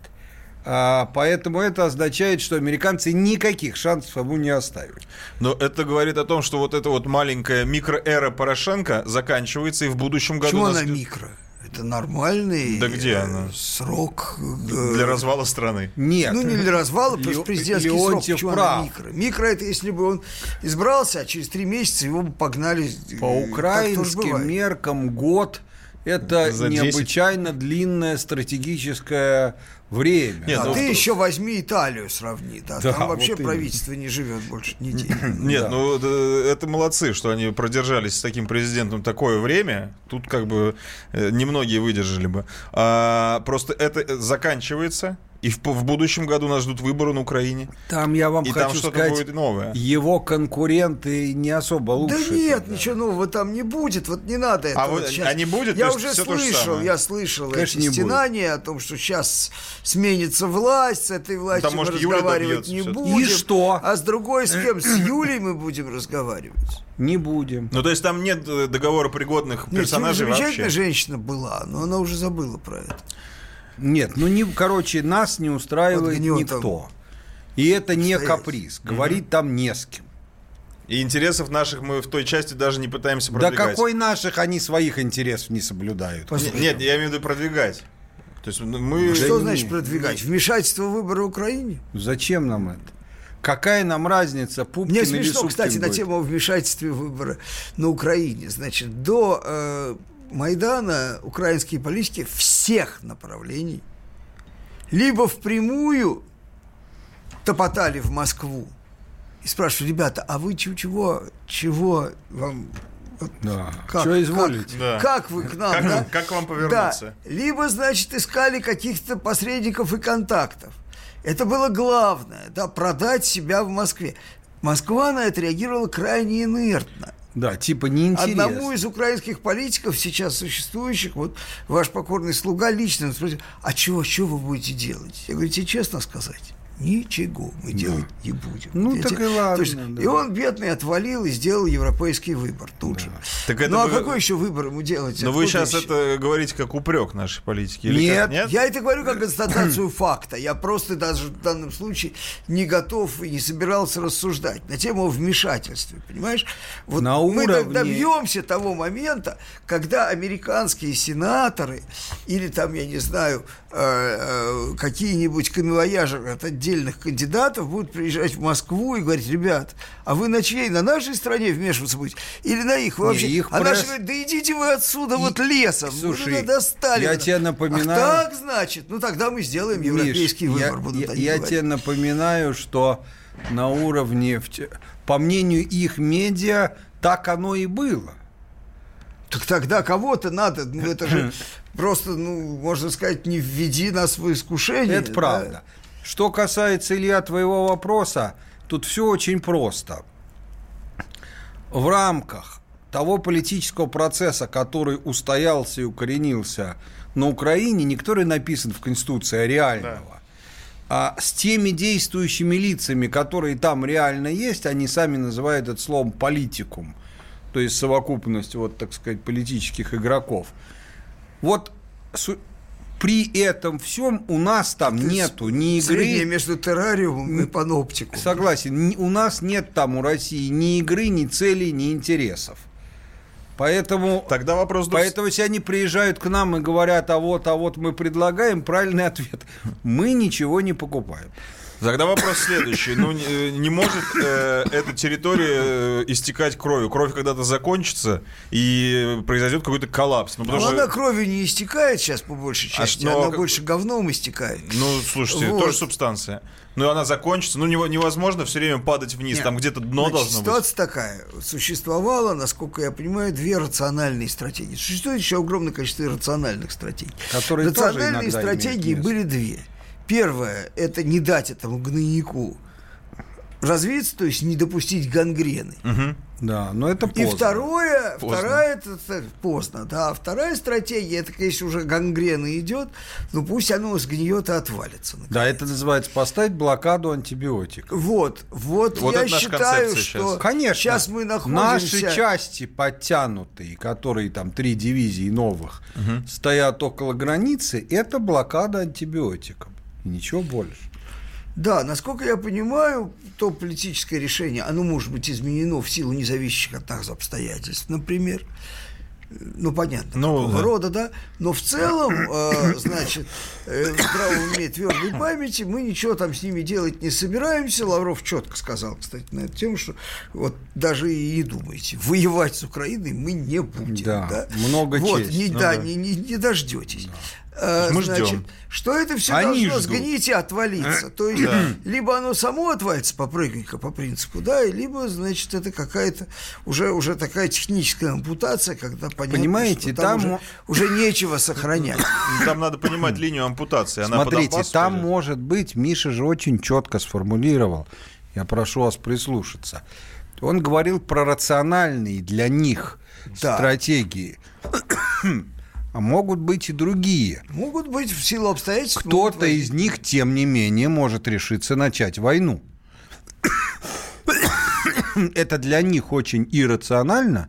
А, поэтому это означает, что американцы никаких шансов ему не оставили. Но это говорит о том, что вот эта вот маленькая микроэра Порошенко заканчивается, и в будущем году... Почему нас... она микро? Это нормальный да где она? срок. Э, для развала страны. Нет. Ну, не для развала, потому что президентский Леонтьев срок. Почему микро? Микро – это если бы он избрался, а через три месяца его бы погнали. По украинским меркам год – это За необычайно длинная стратегическая время. Нет, а ну, ты что... еще возьми Италию сравни, да, да там вообще вот правительство именно. не живет больше недели. Нет, да. ну это молодцы, что они продержались с таким президентом такое время. Тут как бы э, немногие выдержали бы. А, просто это заканчивается. И в, в будущем году нас ждут выборы на Украине. Там я вам и хочу там сказать, будет новое. его конкуренты не особо лучше. Да нет, да. ничего нового там не будет. Вот не надо этого. А вот сейчас. А не будет? Я уже слышал, я слышал Конечно, эти стенания о том, что сейчас сменится власть, с этой властью мы разговаривать не будем. И что? А с другой, с кем? С Юлей мы будем разговаривать. Не будем. Ну, то есть там нет э, договора пригодных персонажей нет, замечательная вообще? женщина была, но она уже забыла про это. Нет, ну не, короче, нас не устраивает вот никто. И это не стоять. каприз. Говорить угу. там не с кем. И интересов наших мы в той части даже не пытаемся продвигать. Да какой наших? Они своих интересов не соблюдают. Нет, нет, я имею в виду продвигать. То есть мы... Что да значит не, продвигать? Вмешательство в выборы Украине? Зачем нам это? Какая нам разница, Пупкин Мне смешно, или Супкин кстати, будет? на тему о вмешательстве в выборы на Украине. Значит, до э, Майдана украинские политики всех направлений либо впрямую топотали в Москву и спрашиваю, ребята, а вы чего, чего вам да. Как, Что изволите? Как, да. как вы к нам? Как, да? как вам повернуться? Да. Либо, значит, искали каких-то посредников и контактов. Это было главное, да, продать себя в Москве. Москва на это реагировала крайне инертно. Да, типа неинтересно. Одному из украинских политиков, сейчас существующих, вот ваш покорный слуга лично спросил, а чего, что вы будете делать? Я говорю, тебе честно сказать, Ничего мы да. делать не будем. Ну, Видите? так и ладно. есть, да. И он, бедный, отвалил и сделал европейский выбор тут да. же. Так это ну, а вы... какой еще выбор ему делать? Но вы сейчас еще? это говорите как упрек нашей политики? Или нет, как? нет, я это говорю как констатацию факта. Я просто даже в данном случае не готов и не собирался рассуждать на тему о вмешательстве, понимаешь? Вот на мы уровне... добьемся того момента, когда американские сенаторы или там, я не знаю, э, э, какие-нибудь камевояжеры от отдельных кандидатов будут приезжать в Москву и говорить, ребят, а вы на чьей, на нашей стране вмешиваться будете? Или на их? Вы вообще... их а пресс... наши говорят, да идите вы отсюда и... вот лесом. Слушай, вы достали. Я тебе напоминаю... Ах, так, значит, ну тогда мы сделаем европейский Миш, выбор. Я, я, я тебе напоминаю, что на уровне, по мнению их медиа, так оно и было. Так тогда кого-то надо, ну это же просто, ну, можно сказать, не введи нас в искушение. Это да? правда. Что касается, Илья, твоего вопроса, тут все очень просто. В рамках того политического процесса, который устоялся и укоренился на Украине, не который написан в Конституции, а реального, да. а с теми действующими лицами, которые там реально есть, они сами называют это словом политикум, то есть совокупность, вот, так сказать, политических игроков. Вот при этом всем у нас там Это нету ни игры... Между террариумом и паноптиком. Согласен. У нас нет там у России ни игры, ни целей, ни интересов. Поэтому, Тогда вопрос... Поэтому, если они приезжают к нам и говорят, а вот, а вот мы предлагаем, правильный ответ. Мы ничего не покупаем. Тогда вопрос следующий. Ну, не, не может э, эта территория э, истекать кровью. Кровь когда-то закончится, и произойдет какой-то коллапс. Ну, ну что... она кровью не истекает сейчас, по большей а части. А, но... Она больше говном истекает. Ну, слушайте, вот. тоже субстанция. Ну, она закончится. Ну, невозможно все время падать вниз. Нет. Там где-то дно Значит, должно ситуация быть. Ситуация такая. Существовало, насколько я понимаю, две рациональные стратегии. Существует еще огромное количество иррациональных стратегий. Которые Рациональные стратегии были две – Первое – это не дать этому гнойнику развиться, то есть не допустить гангрены. Угу. Да, но это поздно. И второе, поздно. вторая это, это поздно, да, вторая стратегия, это если уже гангрена идет, ну пусть оно сгниет и отвалится. Наконец. Да, это называется поставить блокаду антибиотиков. Вот, вот, вот я считаю, что сейчас. Конечно, сейчас мы находимся... Наши части подтянутые, которые там три дивизии новых, угу. стоят около границы, это блокада антибиотиков и ничего больше. Да, насколько я понимаю, то политическое решение, оно может быть изменено в силу независящих от нас обстоятельств, например. Ну, понятно, ну, какого да. рода, да. Но в целом, э, значит, э, в здравом уме твердой памяти мы ничего там с ними делать не собираемся. Лавров четко сказал, кстати, на эту тему, что вот даже и не думайте, воевать с Украиной мы не будем. Да, да? много вот, честь. Не, ну, да, да. Не, не, не дождетесь. Да. Э, Мы значит, ждем. Что это все Они должно ждут. сгнить и отвалиться. То есть, да. либо оно само отвалится по прыгника, по принципу, да, либо, значит, это какая-то уже, уже такая техническая ампутация, когда понятно, Понимаете, там, там уже, уже нечего сохранять. Там надо понимать линию ампутации. Она Смотрите, там или? может быть, Миша же очень четко сформулировал, я прошу вас прислушаться, он говорил про рациональные для них да. стратегии а могут быть и другие. Могут быть в силу обстоятельств. Кто-то из них, тем не менее, может решиться начать войну. Это для них очень иррационально,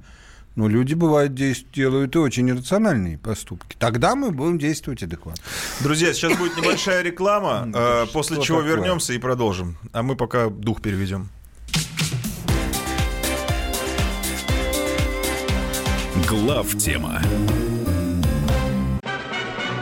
но люди, бывают, делают и очень иррациональные поступки. Тогда мы будем действовать адекватно. Друзья, сейчас будет небольшая реклама, э, после чего вернемся и продолжим. А мы пока дух переведем. Глав тема.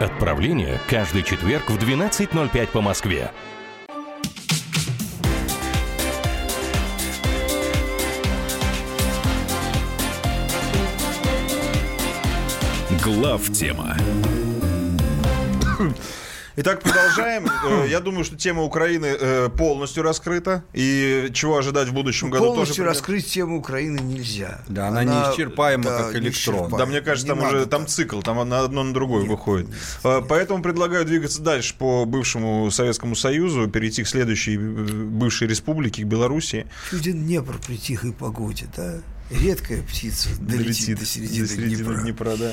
Отправление каждый четверг в 12.05 по Москве. Глав тема. Итак, продолжаем. Э, Я думаю, что тема Украины э, полностью раскрыта. И чего ожидать в будущем году Полностью тоже. раскрыть тему Украины нельзя. Да, она неисчерпаема, как электрон. неисчерпаема. Да, мне кажется, Не там уже там цикл, там на одно на другое выходит. Э, Поэтому предлагаю двигаться дальше по бывшему Советскому Союзу, перейти к следующей бывшей республике, к Белоруссии. Чуден Днепр при тихой погоде, да? Редкая птица долетит, до середины, Днепра. Днепра, да.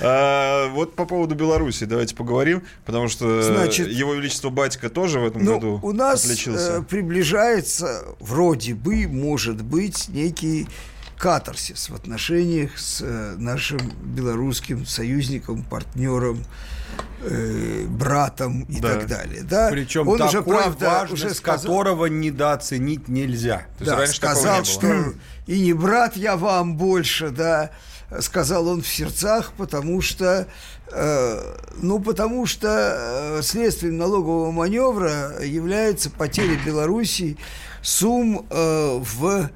А, вот по поводу Беларуси давайте поговорим, потому что Значит, его величество батька тоже в этом Ну, году у нас отличился. э, приближается, вроде бы, может быть, некий катарсис в отношениях с э, нашим белорусским союзником, партнером, э, братом и Да. так далее. Да? Причем Он такой уже, правда, важность, уже сказал, которого недооценить нельзя. То есть да, раньше такого сказал, не было. что и не брат я вам больше, да, сказал он в сердцах, потому что, э, ну, потому что э, следствием налогового маневра является потеря Белоруссии сумм э, в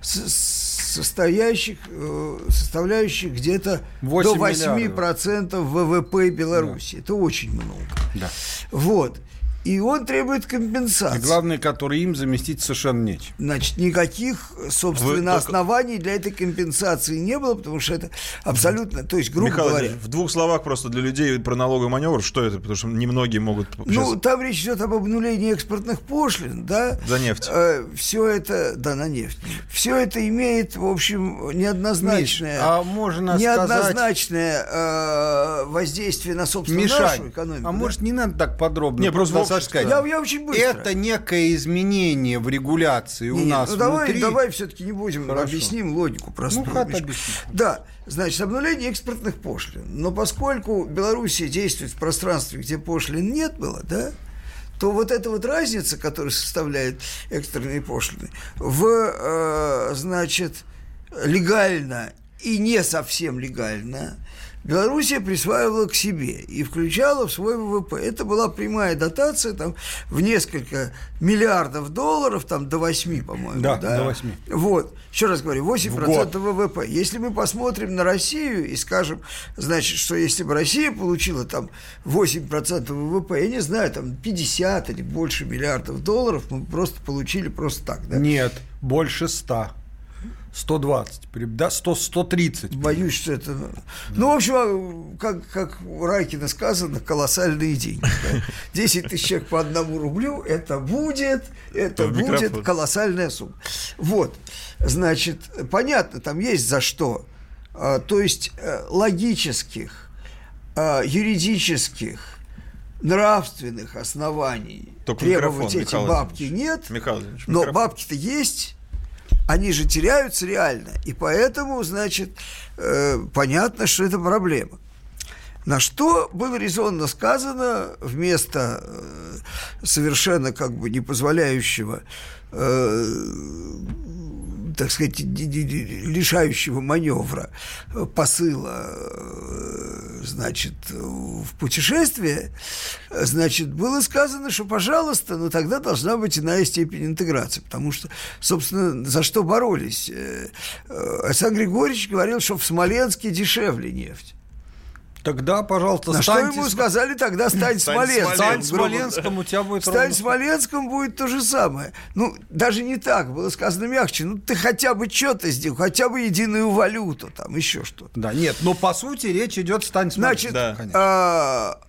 состоящих, э, составляющих где-то до 8 8% ВВП Беларуси. Это очень много. Да. Вот. И он требует компенсации. И главное, который им заместить совершенно нечем. Значит, никаких, собственно, Вы только- оснований для этой компенсации не было, потому что это абсолютно, то есть, грубо Михаил, говоря, в двух словах просто для людей про налоговый маневр, что это? Потому что немногие могут ну, сейчас там речь идет об обнулении экспортных пошлин, да? за нефть. все это, да, на нефть. Все это имеет, в общем, неоднозначное, Миш, а можно неоднозначное э, воздействие на, собственно, Мишань, нашу экономику. а да? может не надо так подробно? Не, просто обществе, сказать? Я, я очень быстро. Это некое изменение в регуляции у Не, не, нас ну давай, внутри. давай все-таки не будем, Хорошо. объясним логику простую. Ну, хат Миш. объясни. Да, значит, обнуление экспортных пошлин. Но поскольку Белоруссия действует в пространстве, где пошлин нет было, да, то вот эта вот разница, которая составляет экстренные пошлины, в, э, значит, легально и не совсем легально, Белоруссия присваивала к себе и включала в свой ВВП. Это была прямая дотация там, в несколько миллиардов долларов, там до 8, по-моему. Да, до 8. Вот, еще раз говорю, 8% В год. ВВП. Если мы посмотрим на Россию и скажем, значит, что если бы Россия получила там 8% ВВП, я не знаю, там 50 или больше миллиардов долларов, мы просто получили просто так, да? Нет, больше 100. 120, при- да, 100, 130. Боюсь, что это... Ну, в общем, а, как, как у Райкина сказано, колоссальные деньги. да. 10 тысяч человек по одному рублю, это будет, это В будет микрофон. колоссальная сумма. Вот, значит, понятно, там есть за что. А, То есть э, логических, а, юридических, нравственных оснований Только требовать эти Михаил бабки нет. Михаил Но бабки-то есть, они же теряются реально. И поэтому, значит, э, понятно, что это проблема. На что было резонно сказано вместо э, совершенно как бы не позволяющего, э, так сказать, лишающего маневра э, посыла, э, значит, в путешествие, значит, было сказано, что, пожалуйста, но тогда должна быть иная степень интеграции, потому что, собственно, за что боролись? Э, Александр Григорьевич говорил, что в Смоленске дешевле нефть. Тогда, пожалуйста, На что станьте ему с- сказали, тогда стань Стань Смоленском. Стань Смоленском. Смоленском, у тебя будет Стань ровно- Смоленском будет то же самое. Ну, даже не так, было сказано мягче. Ну, ты хотя бы что-то сделал, хотя бы единую валюту, там, еще что-то. Да, нет, но по сути речь идет стань Значит, Да. А,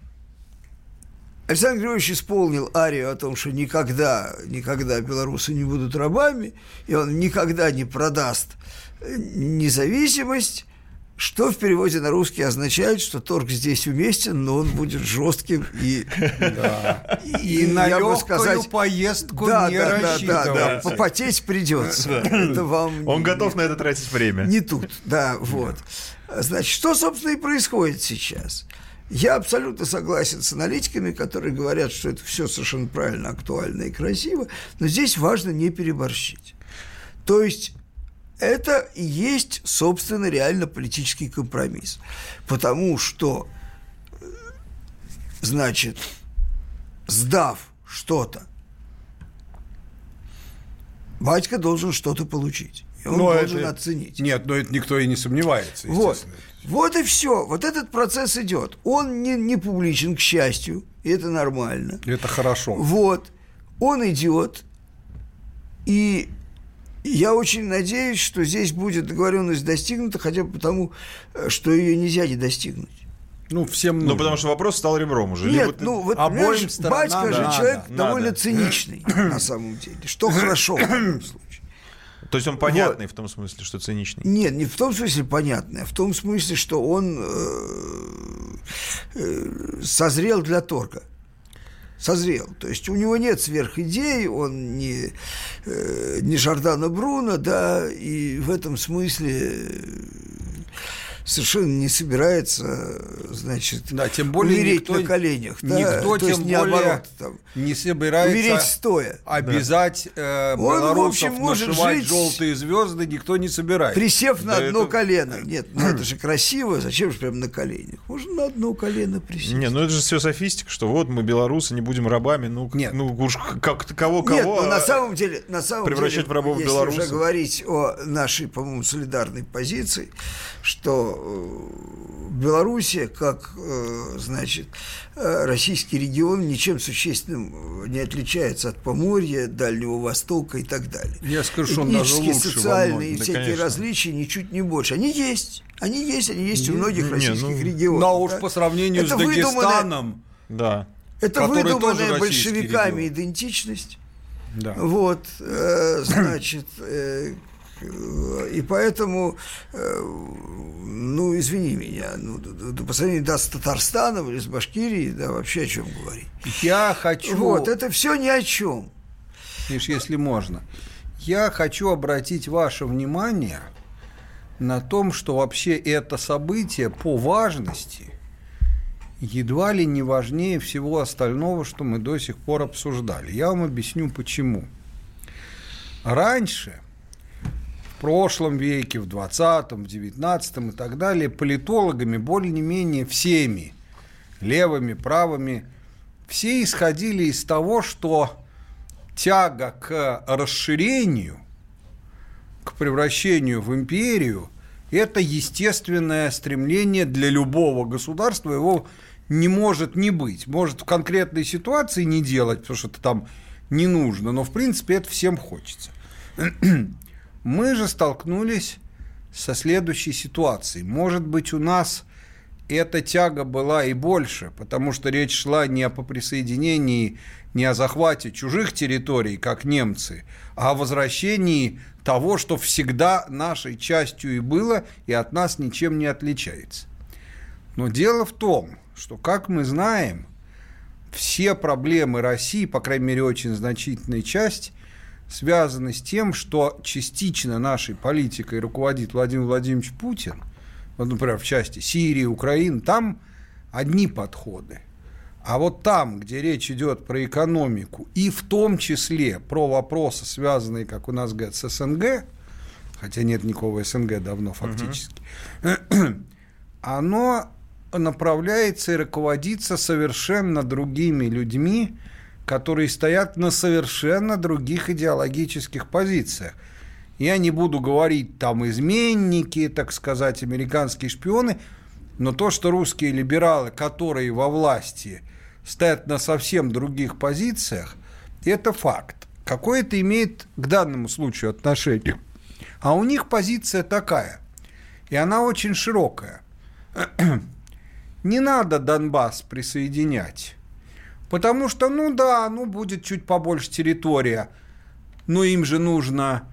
Александр Григорьевич исполнил арию о том, что никогда, никогда белорусы не будут рабами, и он никогда не продаст независимость, что в переводе на русский означает, что торг здесь уместен, но он будет жестким и, да. и, и на я легкую сказать, поездку да, не да, да, да, да, попотеть придется. Это вам он готов на это тратить время. Не тут, да, вот. Значит, что, собственно, и происходит сейчас? Я абсолютно согласен с аналитиками, которые говорят, что это все совершенно правильно, актуально и красиво, но здесь важно не переборщить. То есть это и есть, собственно, реально политический компромисс. Потому что, значит, сдав что-то, батька должен что-то получить. И он но должен это, оценить. Нет, но это никто и не сомневается. Вот. Вот и все. Вот этот процесс идет. Он не, не публичен, к счастью, и это нормально. Это хорошо. Вот. Он идет, и я очень надеюсь, что здесь будет договоренность достигнута, хотя бы потому, э, что ее нельзя не достигнуть. Ну, всем нужно. Ну, потому что вопрос стал ребром уже. Нет, Либо ну, вот, обоим батька да, же надо, человек надо. довольно циничный, на самом деле, что хорошо в этом случае. То есть он понятный вот. в том смысле, что циничный? Нет, не в том смысле понятный, а в том смысле, что он э, э, созрел для торга. Созрел. То есть у него нет сверхидей, он не, э, не Жордана Бруно, да, и в этом смысле совершенно не собирается, значит, да, тем более умереть никто, на коленях. Никто да? тем есть, более там, не собирается умереть стоя. обязать да. э, белорусов Он, в общем, может нашивать жить, желтые звезды, никто не собирается. Присев на да одно это... колено. Нет, ну это же красиво, зачем же прям на коленях? Можно на одно колено присесть. Не, ну это же все софистика, что вот мы белорусы, не будем рабами, ну, Нет. ну уж как кого кого Нет, но на самом деле, на самом превращать деле, в рабов если белорусов. уже говорить о нашей, по-моему, солидарной позиции, что Э, Белоруссия, как, э, значит, э, российский регион ничем существенным не отличается от Поморья, Дальнего Востока и так далее. Я скажу, что он даже лучше социальные и да, всякие конечно. различия ничуть не больше. Они есть. Они есть, они есть не, у многих не, российских ну, регионов. Но уж по сравнению Это с Дагестаном. Да. Это выдуманная большевиками регион. идентичность. Да. Вот, э, значит, э, и поэтому, э, ну, извини меня, ну, по сравнению да, с Татарстаном или с Башкирией, да, вообще о чем говорить. Я хочу... Вот, это все ни о чем. Лишь если можно. Я хочу обратить ваше внимание на том, что вообще это событие по важности едва ли не важнее всего остального, что мы до сих пор обсуждали. Я вам объясню почему. Раньше – прошлом веке, в 20-м, в 19-м и так далее, политологами более-менее всеми, левыми, правыми, все исходили из того, что тяга к расширению, к превращению в империю, это естественное стремление для любого государства, его не может не быть. Может в конкретной ситуации не делать, потому что это там не нужно, но в принципе это всем хочется. Мы же столкнулись со следующей ситуацией. Может быть, у нас эта тяга была и больше, потому что речь шла не о присоединении, не о захвате чужих территорий, как немцы, а о возвращении того, что всегда нашей частью и было, и от нас ничем не отличается. Но дело в том, что, как мы знаем, все проблемы России, по крайней мере, очень значительная часть, связаны с тем, что частично нашей политикой руководит Владимир Владимирович Путин, вот, например, в части Сирии, Украины, там одни подходы. А вот там, где речь идет про экономику, и в том числе про вопросы, связанные, как у нас говорят, с СНГ, хотя нет никакого СНГ давно фактически, угу. оно направляется и руководится совершенно другими людьми, которые стоят на совершенно других идеологических позициях. Я не буду говорить там изменники, так сказать, американские шпионы, но то, что русские либералы, которые во власти, стоят на совсем других позициях, это факт. Какое это имеет к данному случаю отношение? А у них позиция такая, и она очень широкая. Не надо Донбасс присоединять. Потому что, ну да, ну будет чуть побольше территория, но им же нужно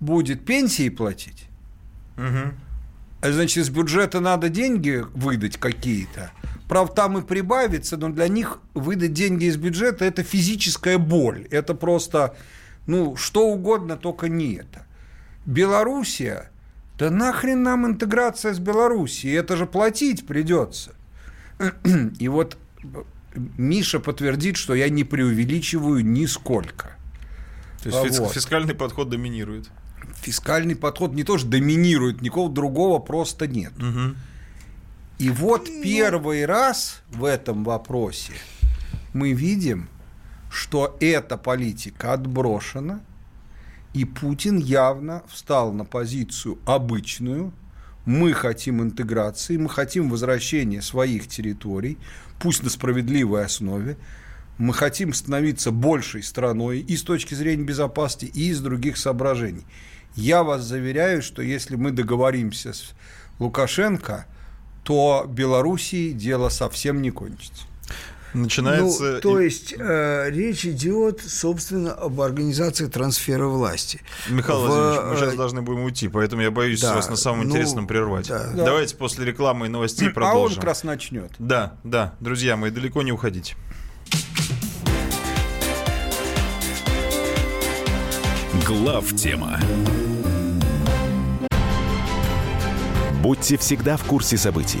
будет пенсии платить. Угу. Значит, из бюджета надо деньги выдать какие-то. Правда, там и прибавится, но для них выдать деньги из бюджета – это физическая боль. Это просто, ну, что угодно, только не это. Белоруссия, да нахрен нам интеграция с Белоруссией, это же платить придется. И вот Миша подтвердит, что я не преувеличиваю нисколько. То есть вот. фискальный подход доминирует. Фискальный подход не то, что доминирует, никакого другого просто нет. Угу. И вот первый раз в этом вопросе мы видим, что эта политика отброшена, и Путин явно встал на позицию обычную. Мы хотим интеграции, мы хотим возвращения своих территорий, пусть на справедливой основе. Мы хотим становиться большей страной и с точки зрения безопасности, и из других соображений. Я вас заверяю, что если мы договоримся с Лукашенко, то Белоруссии дело совсем не кончится. Начинается... Ну, то есть э, речь идет, собственно, об организации трансфера власти. Михаил в... Владимирович, мы сейчас э, должны будем уйти, поэтому я боюсь да, вас на самом ну, интересном прервать. Да. Давайте после рекламы и новостей продолжим. А он как раз начнет. Да, да, друзья мои, далеко не уходите. Глав тема. Будьте всегда в курсе событий.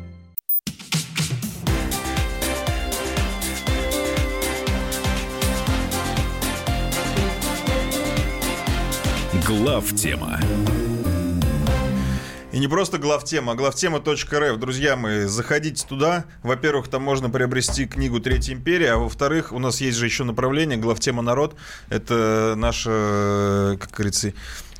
Глав тема. И не просто главтема, а главтема.рф. Друзья мои, заходите туда. Во-первых, там можно приобрести книгу «Третья империя», а во-вторых, у нас есть же еще направление «Главтема народ». Это наша, как говорится,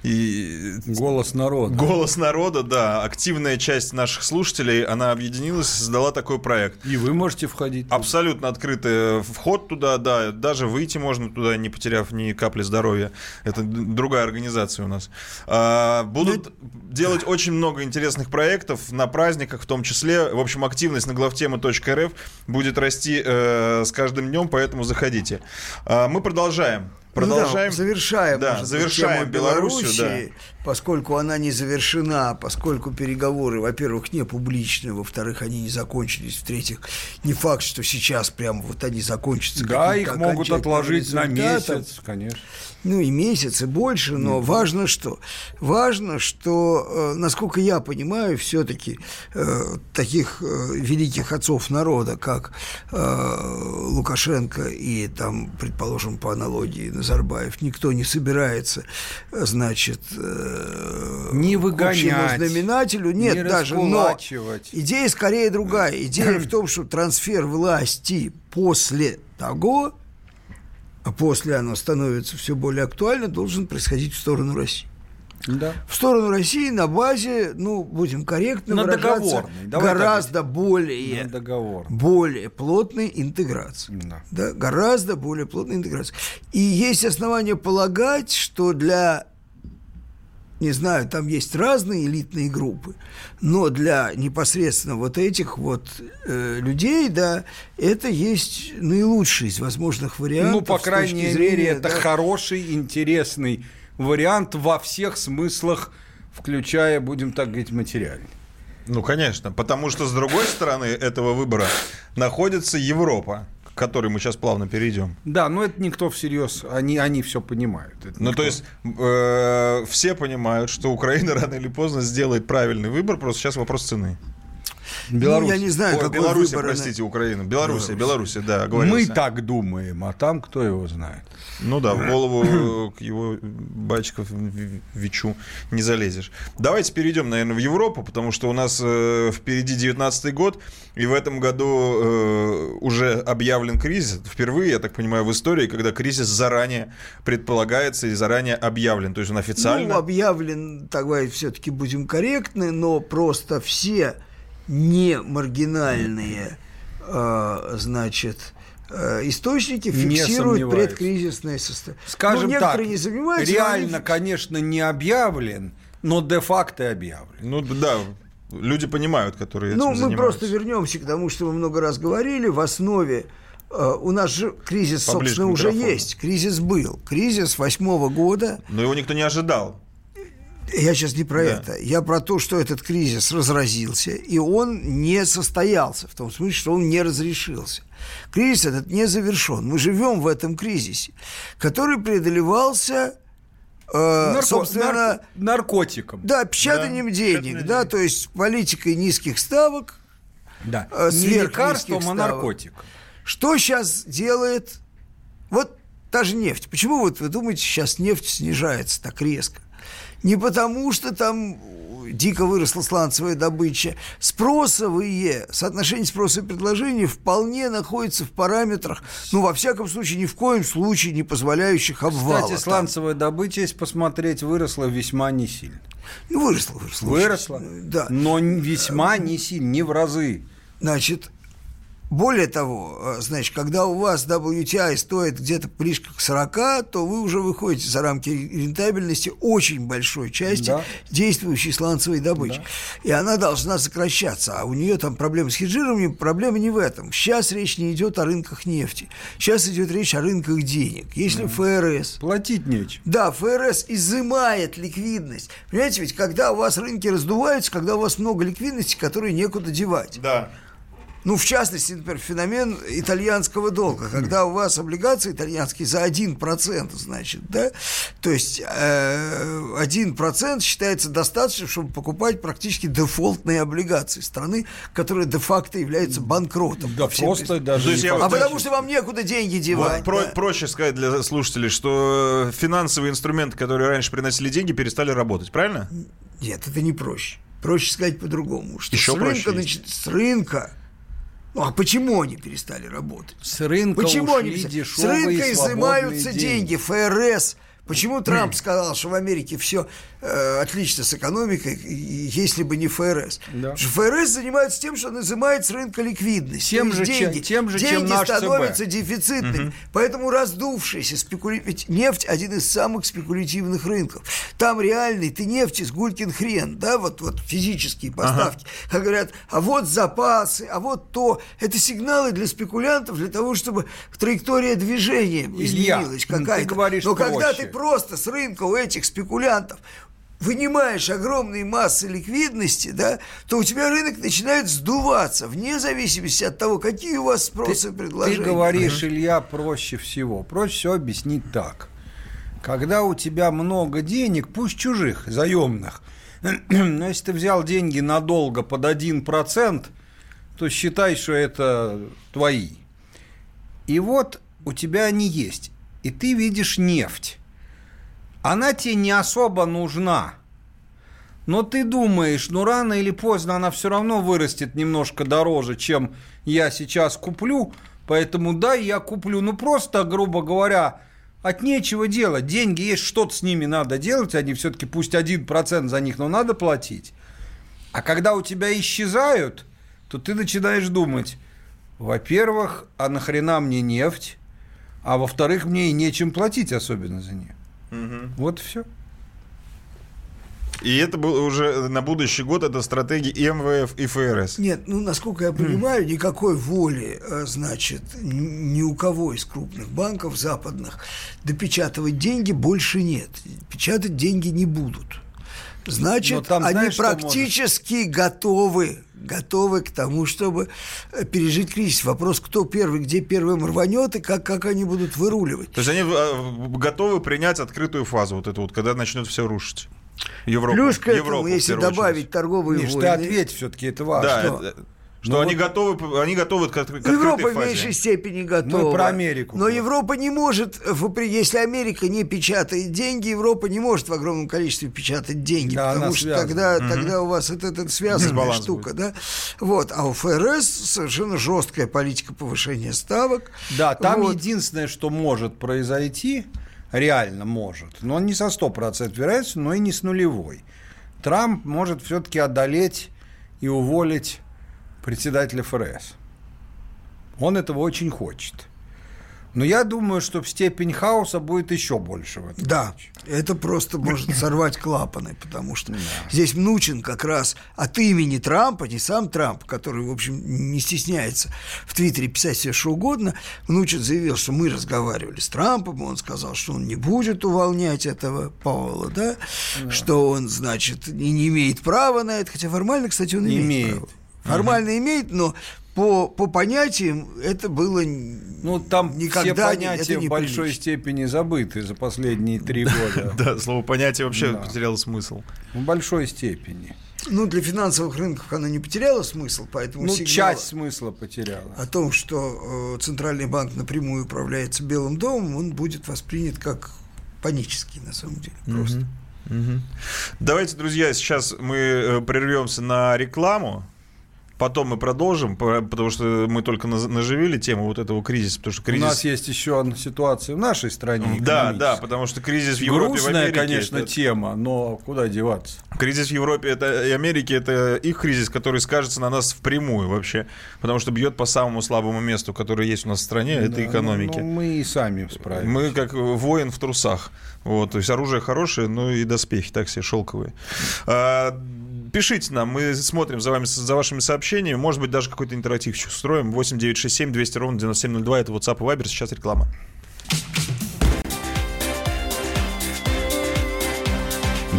и... Голос народа. Голос народа, да. Активная часть наших слушателей, она объединилась и создала такой проект. И вы можете входить. Туда. Абсолютно открытый вход туда, да. Даже выйти можно туда, не потеряв ни капли здоровья. Это другая организация у нас. А, будут Но... делать очень много интересных проектов на праздниках в том числе. В общем, активность на главтема.рф будет расти э, с каждым днем, поэтому заходите. А, мы продолжаем. Продолжаем. Ну да, завершаем. Да, завершаем Белоруссию, да. поскольку она не завершена, поскольку переговоры, во-первых, не публичные, во-вторых, они не закончились, в-третьих, не факт, что сейчас прямо вот они закончатся. Да, их могут отложить на месяц, конечно ну и месяц, и больше, но mm-hmm. важно что? Важно, что, э, насколько я понимаю, все-таки э, таких э, великих отцов народа, как э, Лукашенко и там, предположим, по аналогии Назарбаев, никто не собирается, значит, э, не выгонять, знаменателю, нет не даже, но идея скорее другая. Идея в том, что трансфер власти после того, а после оно становится все более актуально, должен происходить в сторону России. Да. В сторону России на базе, ну, будем корректно на выражаться, гораздо более, договор. более плотной интеграции. Да. Да, гораздо более плотной интеграции. И есть основания полагать, что для не знаю, там есть разные элитные группы, но для непосредственно вот этих вот э, людей, да, это есть наилучший из возможных вариантов. Ну, по крайней зрения, мере, это да, хороший, интересный вариант во всех смыслах, включая, будем так говорить, материальный. Ну, конечно, потому что с другой стороны этого выбора находится Европа к которой мы сейчас плавно перейдем. Да, но это никто всерьез, они, они все понимают. Это ну, то есть э, все понимают, что Украина рано или поздно сделает правильный выбор, просто сейчас вопрос цены. Беларусь. Ну, я не знаю, Ой, какой Беларусь, выбор простите, Украина. Белоруссия, Белоруссия, да, Мы так думаем, а там кто его знает. Ну да, в голову к его батчиков Вичу не залезешь. Давайте перейдем, наверное, в Европу, потому что у нас э, впереди 19 год, и в этом году э, уже объявлен кризис. Впервые, я так понимаю, в истории, когда кризис заранее предполагается и заранее объявлен. То есть он официально... Ну, объявлен, давай все-таки будем корректны, но просто все не маргинальные, э, значит, э, источники фиксируют предкризисное состояние. Скажем ну, так, не реально, они... конечно, не объявлен, но де-факто объявлен. Ну да, люди понимают, которые Ну, мы занимаются. просто вернемся к тому, что мы много раз говорили. В основе э, у нас же кризис, Поближе собственно, уже есть. Кризис был. Кризис восьмого года. Но его никто не ожидал. Я сейчас не про да. это. Я про то, что этот кризис разразился, и он не состоялся, в том смысле, что он не разрешился. Кризис этот не завершен. Мы живем в этом кризисе, который преодолевался Э, Нарко... собственно, нар... наркотиком. Да, печатанием да, денег, да, то есть политикой низких ставок. Да, э, не лекарством, а наркотиком. Что сейчас делает вот та же нефть? Почему вот вы думаете, сейчас нефть снижается так резко? Не потому, что там дико выросла сланцевая добыча. Спросовые, соотношение спроса и предложения вполне находится в параметрах, ну, во всяком случае, ни в коем случае не позволяющих обвала. Кстати, сланцевая добыча, если посмотреть, выросла весьма не сильно. Ну, выросла, выросла. Выросла, да. но весьма не сильно, не в разы. Значит, более того, э, значит, когда у вас WTI стоит где-то близко к 40, то вы уже выходите за рамки рентабельности очень большой части да. действующей сланцевой добычи. Да. И она должна сокращаться. А у нее там проблемы с хеджированием, проблема не в этом. Сейчас речь не идет о рынках нефти. Сейчас идет речь о рынках денег. Если да. ФРС... Платить нечем. Да, ФРС изымает ликвидность. Понимаете, ведь когда у вас рынки раздуваются, когда у вас много ликвидности, которые некуда девать. Да. Ну, в частности, например, феномен итальянского долга, когда у вас облигации итальянские за 1%, значит, да, то есть э, 1% считается достаточным, чтобы покупать практически дефолтные облигации страны, которая де-факто является банкротом. Да, просто даже... Не а потому что вам некуда деньги девать. Вот, да? Проще сказать для слушателей, что финансовые инструменты, которые раньше приносили деньги, перестали работать, правильно? Нет, это не проще. Проще сказать по-другому. Что Еще с рынка, значит, с рынка ну а почему они перестали работать? С рынка почему ушли они перестали? С рынка изымаются деньги. деньги. ФРС Почему Трамп сказал, что в Америке все отлично с экономикой, если бы не ФРС? Да. ФРС занимается тем, что называет с рынка ликвидность. Тем же, деньги, чем, тем же, деньги чем наш становятся ЦБ. дефицитными. Угу. Поэтому раздувшийся спекули... Ведь нефть один из самых спекулятивных рынков. Там реальный, ты нефти с гулькин хрен, да, вот, вот физические поставки. Ага. Как говорят, а вот запасы, а вот то. Это сигналы для спекулянтов, для того, чтобы траектория движения изменилась какая-то. Но проще. когда ты просто с рынка у этих спекулянтов вынимаешь огромные массы ликвидности, да, то у тебя рынок начинает сдуваться, вне зависимости от того, какие у вас спросы и предложения. Ты говоришь, Илья, проще всего. Проще всего объяснить так. Когда у тебя много денег, пусть чужих, заемных, но если ты взял деньги надолго под 1%, то считай, что это твои. И вот у тебя они есть. И ты видишь нефть она тебе не особо нужна. Но ты думаешь, ну рано или поздно она все равно вырастет немножко дороже, чем я сейчас куплю, поэтому да, я куплю. Ну просто, грубо говоря, от нечего делать. Деньги есть, что-то с ними надо делать, они все-таки пусть один процент за них, но надо платить. А когда у тебя исчезают, то ты начинаешь думать, во-первых, а нахрена мне нефть, а во-вторых, мне и нечем платить особенно за нее. Угу. Вот и все. И это было уже на будущий год, это стратегии МВФ и ФРС. Нет, ну, насколько я понимаю, никакой воли, э, значит, ни у кого из крупных банков западных допечатывать деньги больше нет. Печатать деньги не будут. Значит, там, они знаешь, практически готовы готовы к тому, чтобы э, пережить кризис. Вопрос, кто первый, где первым рванет и как, как они будут выруливать. То есть они э, готовы принять открытую фазу, вот эту вот, когда начнет все рушить. Европу. Плюс к этому, Европу, если добавить очередь. торговые Миш, войны... ты ответь все-таки, это важно. Да, это, что ну, они, вот... готовы, они готовы к, к Европа в меньшей степени готова. Мы про Америку. Но Европа не может, если Америка не печатает деньги, Европа не может в огромном количестве печатать деньги, да, потому что тогда, угу. тогда у вас это, это связанная штука. Да? Вот. А у ФРС совершенно жесткая политика повышения ставок. Да, там вот. единственное, что может произойти, реально может, но не со 100% вероятностью, но и не с нулевой. Трамп может все-таки одолеть и уволить председателя ФРС. Он этого очень хочет. Но я думаю, что степень хаоса будет еще больше в этом Да, это просто может сорвать клапаны, потому что здесь Мнучин как раз от имени Трампа, не сам Трамп, который, в общем, не стесняется в Твиттере писать все что угодно, Мнучин заявил, что мы разговаривали с Трампом, он сказал, что он не будет увольнять этого Пауэлла, да, что он, значит, и не имеет права на это, хотя формально, кстати, он имеет, Имеет. право. Формально имеет, но по, по понятиям это было Ну, там никогда все не- понятия в не большой прилично. степени забыты за последние три года. Да, слово понятие вообще потеряло смысл. В большой степени. Ну, для финансовых рынков она не потеряла смысл, поэтому Ну, часть смысла потеряла. о том, что э, Центральный банк напрямую управляется Белым домом, он будет воспринят как панический, на самом деле, просто. Давайте, друзья, сейчас мы э, прервемся на рекламу. Потом мы продолжим, по- потому что мы только наживили тему вот этого кризиса, потому что У нас кризис... есть еще одна ситуация в нашей стране. Да, да, потому что кризис в Европе и в Грустная, Америке... конечно, это- тема, но куда деваться? Кризис в Европе это, и Америке это их кризис, который скажется на нас впрямую вообще, потому что бьет по самому слабому месту, которое есть у нас в стране, это Да, экономики. ну, мы и сами справимся. Мы как воин в трусах. Вот, то есть оружие хорошее, но и доспехи так себе шелковые. Пишите нам, мы смотрим за вами, за вашими сообщениями. Может быть, даже какой-то интерактив устроим. 8 967 200 ровно 9702. Это WhatsApp и Viber. Сейчас реклама.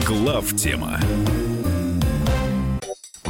Глав тема.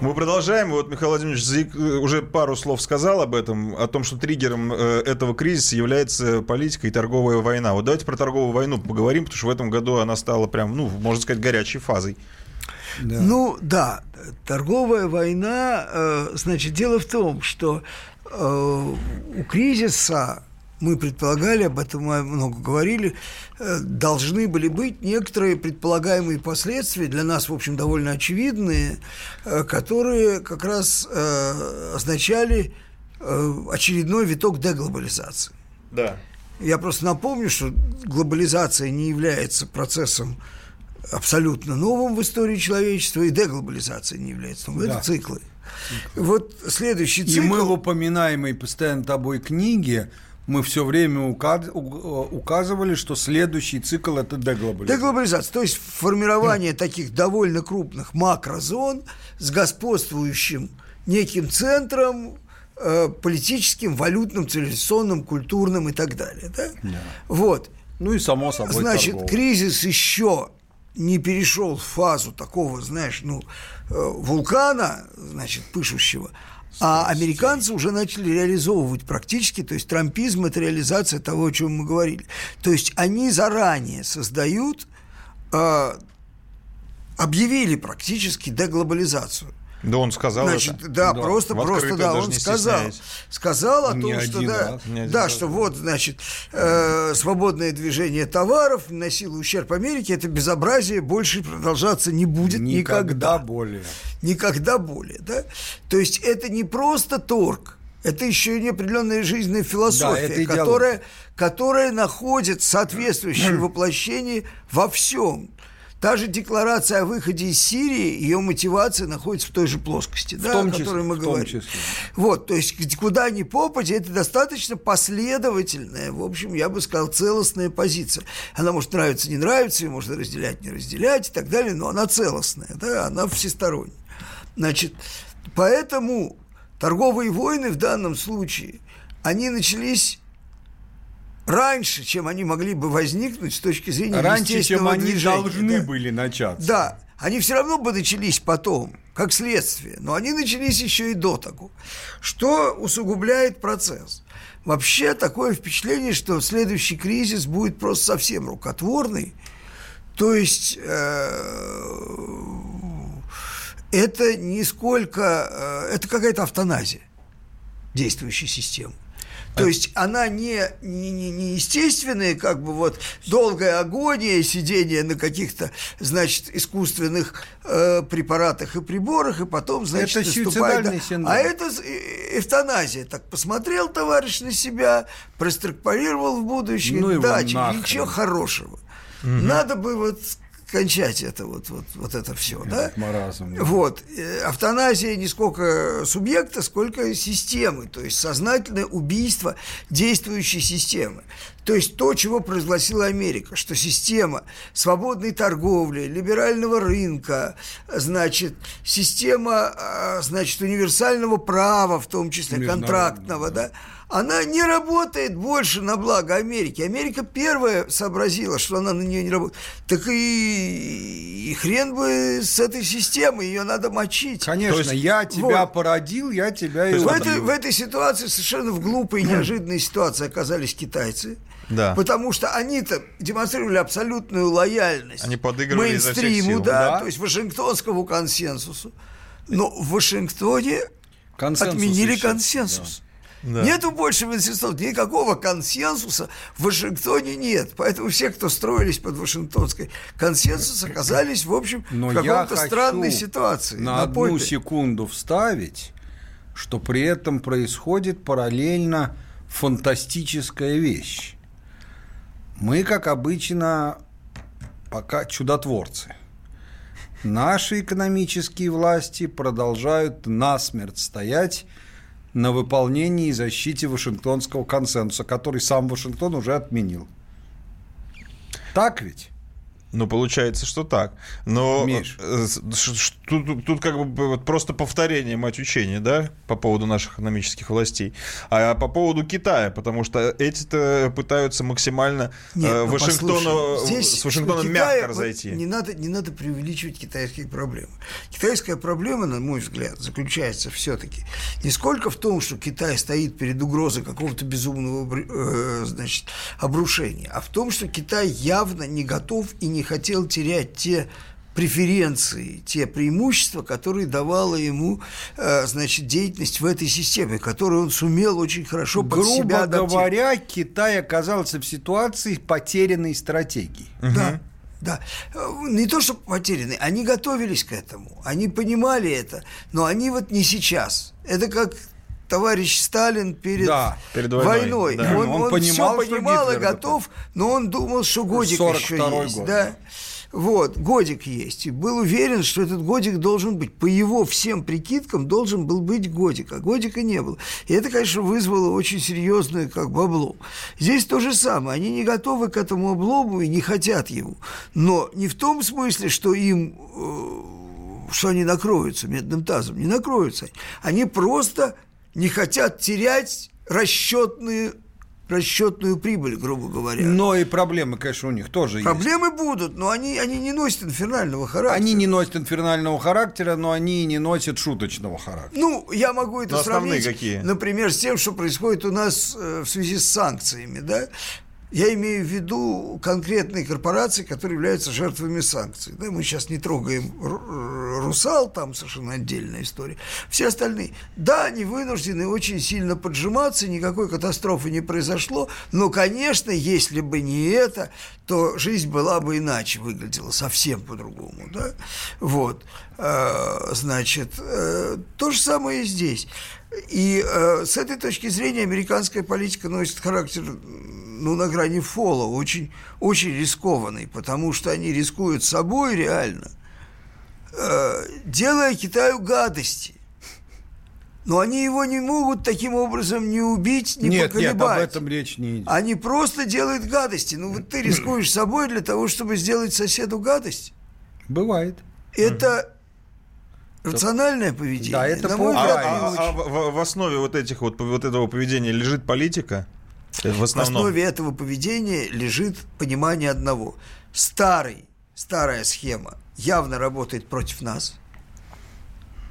Мы продолжаем. Вот Михаил Владимирович заик- уже пару слов сказал об этом, о том, что триггером э, этого кризиса является политика и торговая война. Вот давайте про торговую войну поговорим, потому что в этом году она стала прям, ну, можно сказать, горячей фазой. Ну да, торговая война, э, значит, дело в том, что э, у кризиса, мы предполагали, об этом мы много говорили, э, должны были быть некоторые предполагаемые последствия, для нас, в общем, довольно очевидные, э, которые как раз э, означали очередной виток деглобализации. Да. Я просто напомню, что глобализация не является процессом абсолютно новым в истории человечества, и деглобализация не является новым. Да. Это циклы. Вот следующий И цикл... мы в упоминаемой постоянно тобой книге мы все время указ- у- указывали, что следующий цикл это деглобализация. Деглобализация, то есть формирование таких довольно крупных макрозон с господствующим неким центром э, политическим, валютным, цивилизационным, культурным и так далее. Да? Вот. Ну и само собой Значит, торговля. кризис еще не перешел в фазу такого, знаешь, ну, э, вулкана, значит, пышущего, а американцы уже начали реализовывать практически, то есть трампизм – это реализация того, о чем мы говорили. То есть они заранее создают, э, объявили практически деглобализацию. Да он сказал Значит, это. да, Да. просто, просто, да, он не сказал, сказал о Не том, что один да, не один да, раз. что вот, значит, э, свободное движение товаров наносило ущерб Америке, это безобразие больше продолжаться не будет никогда никогда, более. никогда более, да. То есть это не просто торг, это еще и неопределенная жизненная философия, идеология. которая, которая находит соответствующее воплощение во всем. Та же декларация о выходе из Сирии, ее мотивация находится в той же плоскости, да, том о числе, которой мы в том говорим. числе. Вот, то есть куда ни попадя, это достаточно последовательная, в общем, я бы сказал, целостная позиция. Она может нравиться, не нравиться, ее можно разделять, не разделять и так далее, но она целостная, да, она всесторонняя. Значит, поэтому торговые войны в данном случае, они начались раньше, чем они могли бы возникнуть с точки зрения Раньше, чем они движения, должны да. были начаться. Да, они все равно бы начались потом, как следствие, но они начались еще и до того, что усугубляет процесс. Вообще такое впечатление, что следующий кризис будет просто совсем рукотворный, то есть э, это нисколько, э, это какая-то автоназия действующей системы. То есть она не, не, не, не естественная, как бы вот долгая агония, сидение на каких-то, значит, искусственных э, препаратах и приборах, и потом, значит, это наступает... синдром. А это э, эвтаназия. Так посмотрел товарищ на себя, простракпарировал в будущее, Ну да, ничего хорошего. Надо бы вот кончать это вот, вот, вот это все, да? Этот маразм, да. Вот. Э, Автоназия не сколько субъекта, сколько системы, то есть сознательное убийство действующей системы. То есть то, чего произгласила Америка, что система свободной торговли, либерального рынка, значит, система, а, значит, универсального права, в том числе контрактного, да, она не работает больше на благо Америки. Америка первая сообразила, что она на нее не работает. Так и, и хрен бы с этой системой, ее надо мочить. Конечно, То есть- я тебя Вот. породил, я тебя и В этой, в этой ситуации, совершенно в глупой и неожиданной ситуации оказались китайцы. Да. Потому что они-то демонстрировали абсолютную лояльность Они подыгрывали мейнстриму, сил. да, Да. то есть Вашингтонскому консенсусу. Но в Вашингтоне Консенсус отменили еще, консенсус. Да. Нету больше в институте никакого консенсуса в Вашингтоне нет. Поэтому все, кто строились под Вашингтонской консенсус, оказались, в общем, Но в каком-то странной ситуации. на одну попе. секунду вставить, что при этом происходит параллельно фантастическая вещь. Мы, как обычно, пока чудотворцы. Наши экономические власти продолжают насмерть стоять на выполнении и защите Вашингтонского консенсуса, который сам Вашингтон уже отменил. Так ведь? Ну, получается, что так. Но Миш. э, тут, тут- как бы вот просто повторение мать учения, да, по поводу наших экономических властей. А по поводу Китая, потому что эти-то пытаются максимально Нет, э, ну, Вашингтону, здесь с Вашингтоном Китая мягко разойти. Не надо, не надо преувеличивать китайские проблемы. Китайская проблема, на мой взгляд, заключается все-таки не сколько в том, что Китай стоит перед угрозой какого-то безумного э, значит, обрушения, а в том, что Китай явно не готов и не хотел терять те преференции, те преимущества, которые давала ему, э, значит, деятельность в этой системе, которую он сумел очень хорошо под себя Грубо адаптировать. говоря, Китай оказался в ситуации потерянной стратегии. Да, да. Э, Не то, что потеряны, они готовились к этому, они понимали это, но они вот не сейчас. Это как товарищ Сталин перед, Да, перед войной, войной. да. Он, Он он понимал, все что понимал и готов, но он думал, что годик еще 42-й есть. год, да. Вот, годик есть. И был уверен, что этот годик должен быть. По его всем прикидкам должен был быть годик, а годика не было. И это, конечно, вызвало очень серьезную как бы облом. Здесь то же самое. Они не готовы к этому облому и не хотят его. Но не в том смысле, что им э, что они накроются медным тазом. Не накроются. Они просто не хотят терять расчетные расчетную прибыль, грубо говоря. Но и проблемы, конечно, у них тоже есть. Проблемы будут, но они, они не носят инфернального характера. Они не носят инфернального характера, но они не носят шуточного характера. Ну, я могу это Но сравнить, какие? например, с тем, что происходит у нас э, в связи с санкциями, да? Я имею в виду конкретные корпорации, которые являются жертвами санкций. Да, мы сейчас не трогаем Ру- Русал, там совершенно отдельная история. Все остальные. Да, они вынуждены очень сильно поджиматься, никакой катастрофы не произошло, но, конечно, если бы не это, то жизнь была бы иначе выглядела, совсем по-другому. Да? Вот. Э, Значит, э, то же самое и здесь. И э, с этой точки зрения американская политика носит характер, ну, на грани фола, очень, очень рискованный, потому что они рискуют собой реально, э, делая Китаю гадости. Но они его не могут таким образом не убить, не нет, нет, поколебать. об этом речь не идет. Они просто делают гадости. Ну, вот ты рискуешь собой для того, чтобы сделать соседу гадость. Бывает. Это рациональное поведение. Да, это по- А, а- а в, в основе вот этих вот вот этого поведения лежит политика? В В основном. основе этого поведения лежит понимание одного. Старый, старая схема явно работает против нас.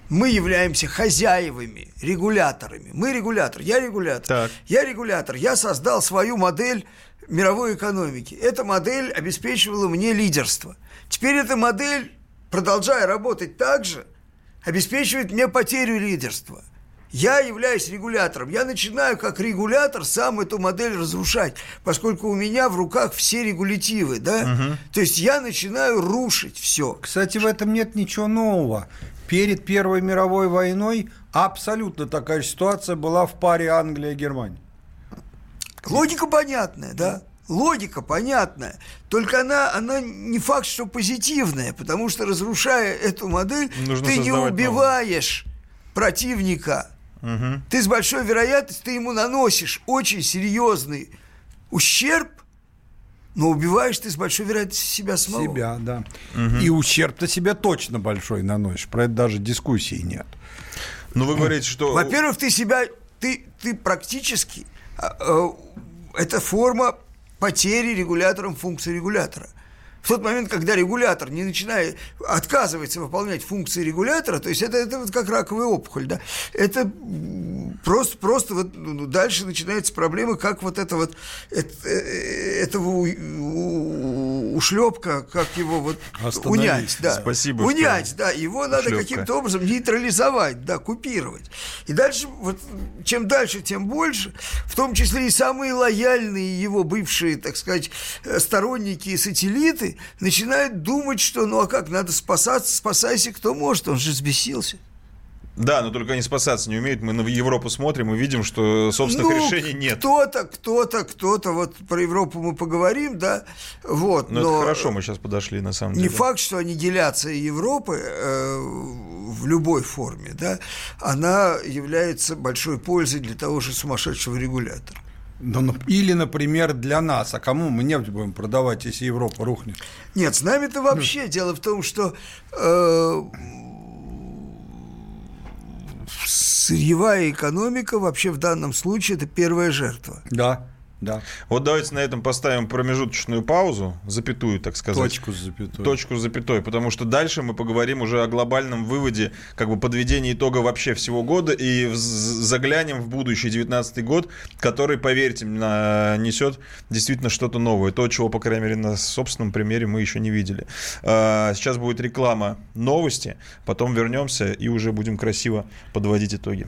Мы являемся хозяевами, регуляторами. Мы регулятор, я регулятор. Так. Я регулятор. Я создал свою модель мировой экономики. Эта модель обеспечивала мне лидерство. Теперь эта модель, продолжая работать так же, обеспечивает мне потерю лидерства. Я являюсь регулятором. Я начинаю как регулятор сам эту модель разрушать, поскольку у меня в руках все регулятивы, да? Угу. То есть я начинаю рушить все. Кстати, в этом нет ничего нового. Перед Первой мировой войной абсолютно такая ситуация была в паре Англия-Германия. Логика понятная, да? Логика понятная, только она, она не факт, что позитивная, потому что разрушая эту модель, Нужно ты не убиваешь новую. противника, Угу. Ты с большой вероятностью ты ему наносишь очень серьезный ущерб, но убиваешь ты с большой вероятностью себя самого. Себя, да. Угу. И ущерб-то себе точно большой наносишь. Про это даже дискуссий нет. Ну, вы говорите, что... Во-первых, ты себя... Ты, ты практически... Э, это форма потери регулятором функции регулятора. В тот момент, когда регулятор не начинает, отказывается выполнять функции регулятора, то есть это, это вот как раковая опухоль, да, это просто, просто вот ну, ну дальше начинается проблема, как вот это вот, это, э, этого ушлепка, как его вот унять, да. Спасибо. Унять, да, его ушлепка. надо каким-то образом нейтрализовать, да, купировать. И дальше, вот, чем дальше, тем больше, в том числе и самые лояльные его бывшие, так сказать, э, сторонники и сателлиты, начинают думать, что ну а как, надо спасаться, спасайся кто может, он же взбесился. Да, но только они спасаться не умеют. Мы на Европу смотрим и видим, что собственных ну, решений нет. Кто-то, кто-то, кто-то, вот про Европу мы поговорим, да, вот. Но, но это хорошо, мы сейчас подошли, на самом деле. Не факт, что аннигиляция Европы э, в любой форме, да, она является большой пользой для того же сумасшедшего регулятора. Ну, или, например, для нас. А кому мы нефть будем продавать, если Европа рухнет? Нет, с нами-то вообще. Ну. Дело в том, что э, сырьевая экономика вообще в данном случае это первая жертва. Да. Да. Вот давайте на этом поставим промежуточную паузу, запятую, так сказать. Точку с запятой. Точку с запятой, потому что дальше мы поговорим уже о глобальном выводе, как бы подведении итога вообще всего года и заглянем в будущий 19 год, который, поверьте, несет действительно что-то новое. То, чего, по крайней мере, на собственном примере мы еще не видели. А, сейчас будет реклама новости, потом вернемся и уже будем красиво подводить итоги.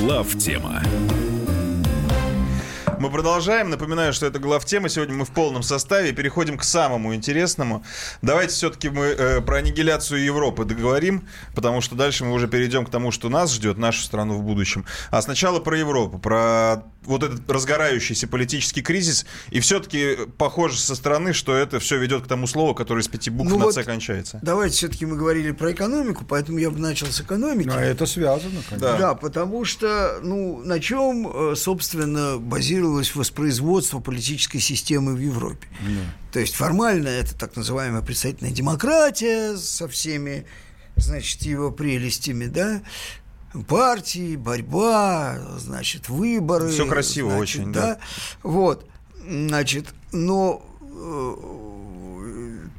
Глав тема. Мы продолжаем. Напоминаю, что это главтема. Сегодня мы в полном составе. Переходим к самому интересному. Давайте все-таки мы э, про аннигиляцию Европы договорим, потому что дальше мы уже перейдем к тому, что нас ждет, нашу страну в будущем. А сначала про Европу, про вот этот разгорающийся политический кризис. И все-таки похоже со стороны, что это все ведет к тому слову, которое с пяти букв ну на вот кончается. Давайте все-таки мы говорили про экономику, поэтому я бы начал с экономики. А это связано, конечно. Да. да, потому что, ну, на чем, э, собственно, строилось воспроизводство политической системы в Европе. Да. То есть формально это так называемая представительная демократия со всеми, значит, его прелестями, да, партии, борьба, значит, выборы. Все красиво значит, очень, да. да. Вот, значит, но э,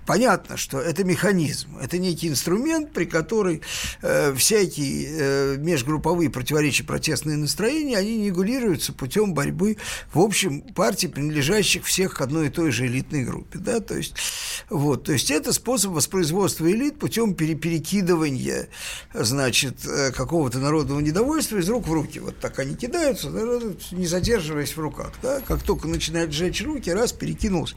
Понятно, что это механизм, это некий инструмент, при который э, всякие э, межгрупповые противоречия, протестные настроения, они регулируются путем борьбы, в общем, партий, принадлежащих всех к одной и той же элитной группе. Да? То, есть, вот, то есть это способ воспроизводства элит путем перекидывания значит, э, какого-то народного недовольства из рук в руки. Вот так они кидаются, не задерживаясь в руках. Да? Как только начинают сжечь руки, раз, перекинулся.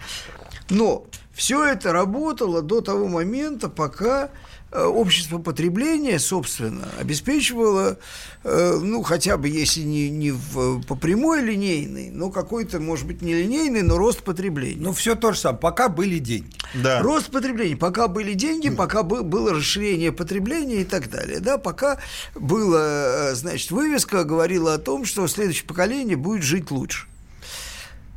Но все это работало до того момента, пока э, общество потребления, собственно, обеспечивало, э, ну, хотя бы, если не, не в, по прямой линейной, но какой-то, может быть, не линейный, но рост потребления. Ну, все то же самое, пока были деньги. Да. Рост потребления, пока были деньги, пока было расширение потребления и так далее, да, пока была, э, значит, вывеска говорила о том, что следующее поколение будет жить лучше.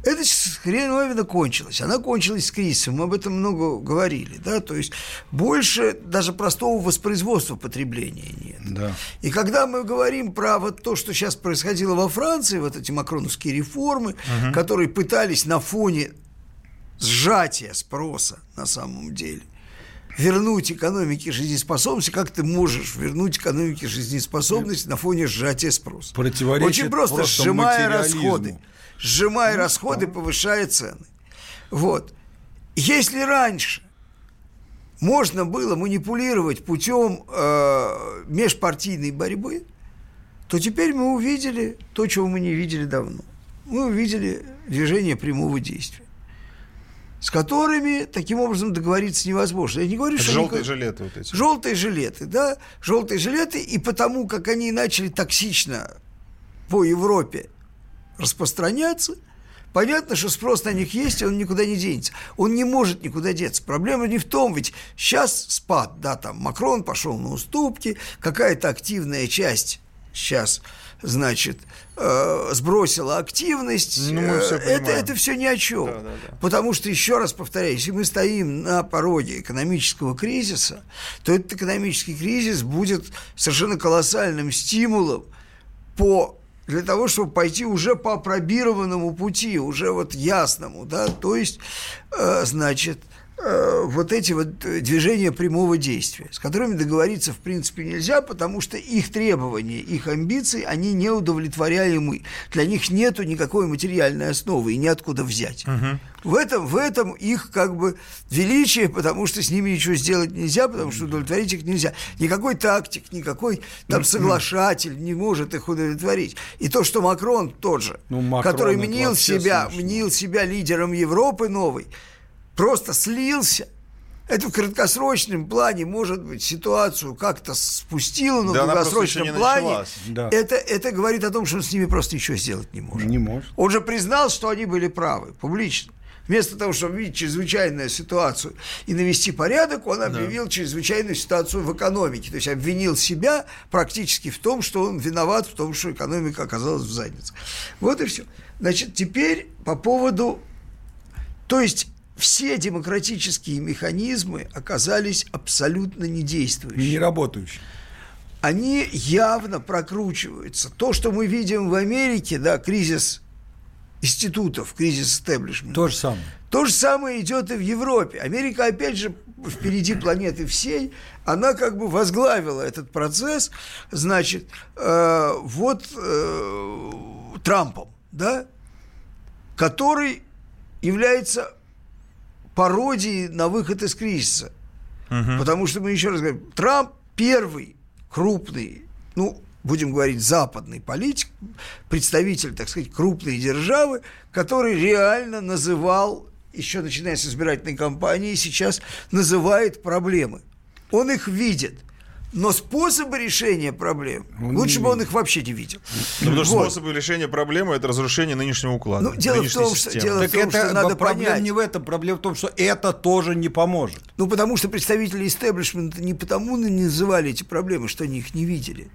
Эта хреновина кончилась. Она кончилась с кризисом. Мы об этом много говорили. Да? То есть больше даже простого воспроизводства потребления нет. Да. И когда мы говорим про вот то, что сейчас происходило во Франции, вот эти макроновские реформы, угу. которые пытались на фоне сжатия спроса на самом деле вернуть экономике жизнеспособность, как ты можешь вернуть экономике жизнеспособность на фоне сжатия спроса? Очень просто, просто сжимая расходы сжимая расходы, повышая цены. Вот. Если раньше можно было манипулировать путем э, межпартийной борьбы, то теперь мы увидели то, чего мы не видели давно. Мы увидели движение прямого действия, с которыми таким образом договориться невозможно. Я не говорю, Это что желтые они... жилеты вот эти. Желтые жилеты, да, желтые жилеты, и потому как они начали токсично по Европе распространяться – Понятно, что спрос на них есть, и он никуда не денется. Он не может никуда деться. Проблема не в том, ведь сейчас спад, да, там Макрон пошел на уступки, какая-то активная часть сейчас, значит, э, сбросила активность. Ну, мы все это, это все ни о чем. Да, да, да. Потому что, еще раз повторяю, если мы стоим на пороге экономического кризиса, то этот экономический кризис будет совершенно колоссальным стимулом по для того, чтобы пойти уже по опробированному пути, уже вот ясному, да, то есть, э, значит, вот эти вот движения прямого действия, с которыми договориться в принципе нельзя, потому что их требования, их амбиции, они не удовлетворяемы. Для них нету никакой материальной основы и неоткуда взять. Угу. В, этом, в этом их как бы величие, потому что с ними ничего сделать нельзя, потому что удовлетворить их нельзя. Никакой тактик, никакой там соглашатель не может их удовлетворить. И то, что Макрон тот же, ну, Макрон который мнил себя, мнил себя лидером Европы новой, просто слился. Это в краткосрочном плане, может быть, ситуацию как-то спустило, но да в долгосрочном плане да. это, это говорит о том, что он с ними просто ничего сделать не может. Не может. Он же признал, что они были правы, публично. Вместо того, чтобы видеть чрезвычайную ситуацию и навести порядок, он объявил да. чрезвычайную ситуацию в экономике. То есть обвинил себя практически в том, что он виноват в том, что экономика оказалась в заднице. Вот и все. Значит, теперь по поводу... То есть все демократические механизмы оказались абсолютно недействующими. Не работающими. Они явно прокручиваются. То, что мы видим в Америке, да, кризис институтов, кризис истеблишмента. То же самое. То же самое идет и в Европе. Америка, опять же, впереди планеты всей, она как бы возглавила этот процесс, значит, э, вот э, Трампом, да, который является пародии на выход из кризиса. Угу. Потому что мы еще раз говорим, Трамп первый крупный, ну, будем говорить, западный политик, представитель, так сказать, крупной державы, который реально называл, еще начиная с избирательной кампании, сейчас называет проблемы. Он их видит – но способы решения проблем, лучше бы он их вообще не видел. Ну, потому что вот. способы решения проблемы – это разрушение нынешнего уклада, ну, дело в том, что, дело так в том, это, что надо проблема понять. не в этом, проблема в том, что это тоже не поможет. Ну, потому что представители истеблишмента не потому не называли эти проблемы, что они их не видели.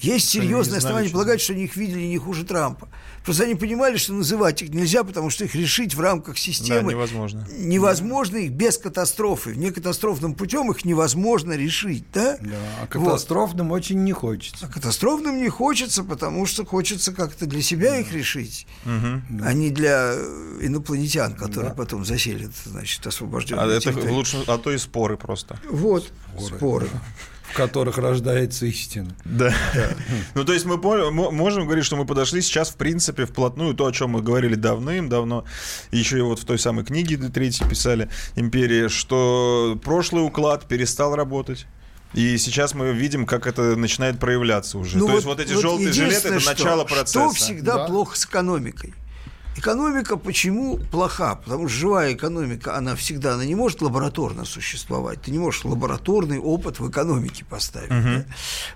Есть серьезное основание полагать, что они их видели не хуже Трампа. Просто они понимали, что называть их нельзя, потому что их решить в рамках системы да, невозможно. Невозможно их без катастрофы. Вне катастрофным путем их невозможно решить, да? Да, а катастрофным вот. очень не хочется. А катастрофным не хочется, потому что хочется как-то для себя да. их решить, угу. а не для инопланетян, которые да. потом заселят, значит, освобожденные а это лучше, а то и споры просто. Вот, споры. споры в которых рождается истина. Да. Ну, то есть мы можем говорить, что мы подошли сейчас, в принципе, вплотную то, о чем мы говорили давным-давно, еще и вот в той самой книге третьей писали «Империя», что прошлый уклад перестал работать. И сейчас мы видим, как это начинает проявляться уже. Ну, То вот, есть вот эти вот желтые жилеты это начало процесса. Что всегда да. плохо с экономикой? Экономика почему плоха? Потому что живая экономика, она всегда, она не может лабораторно существовать. Ты не можешь лабораторный опыт в экономике поставить. Угу. Да?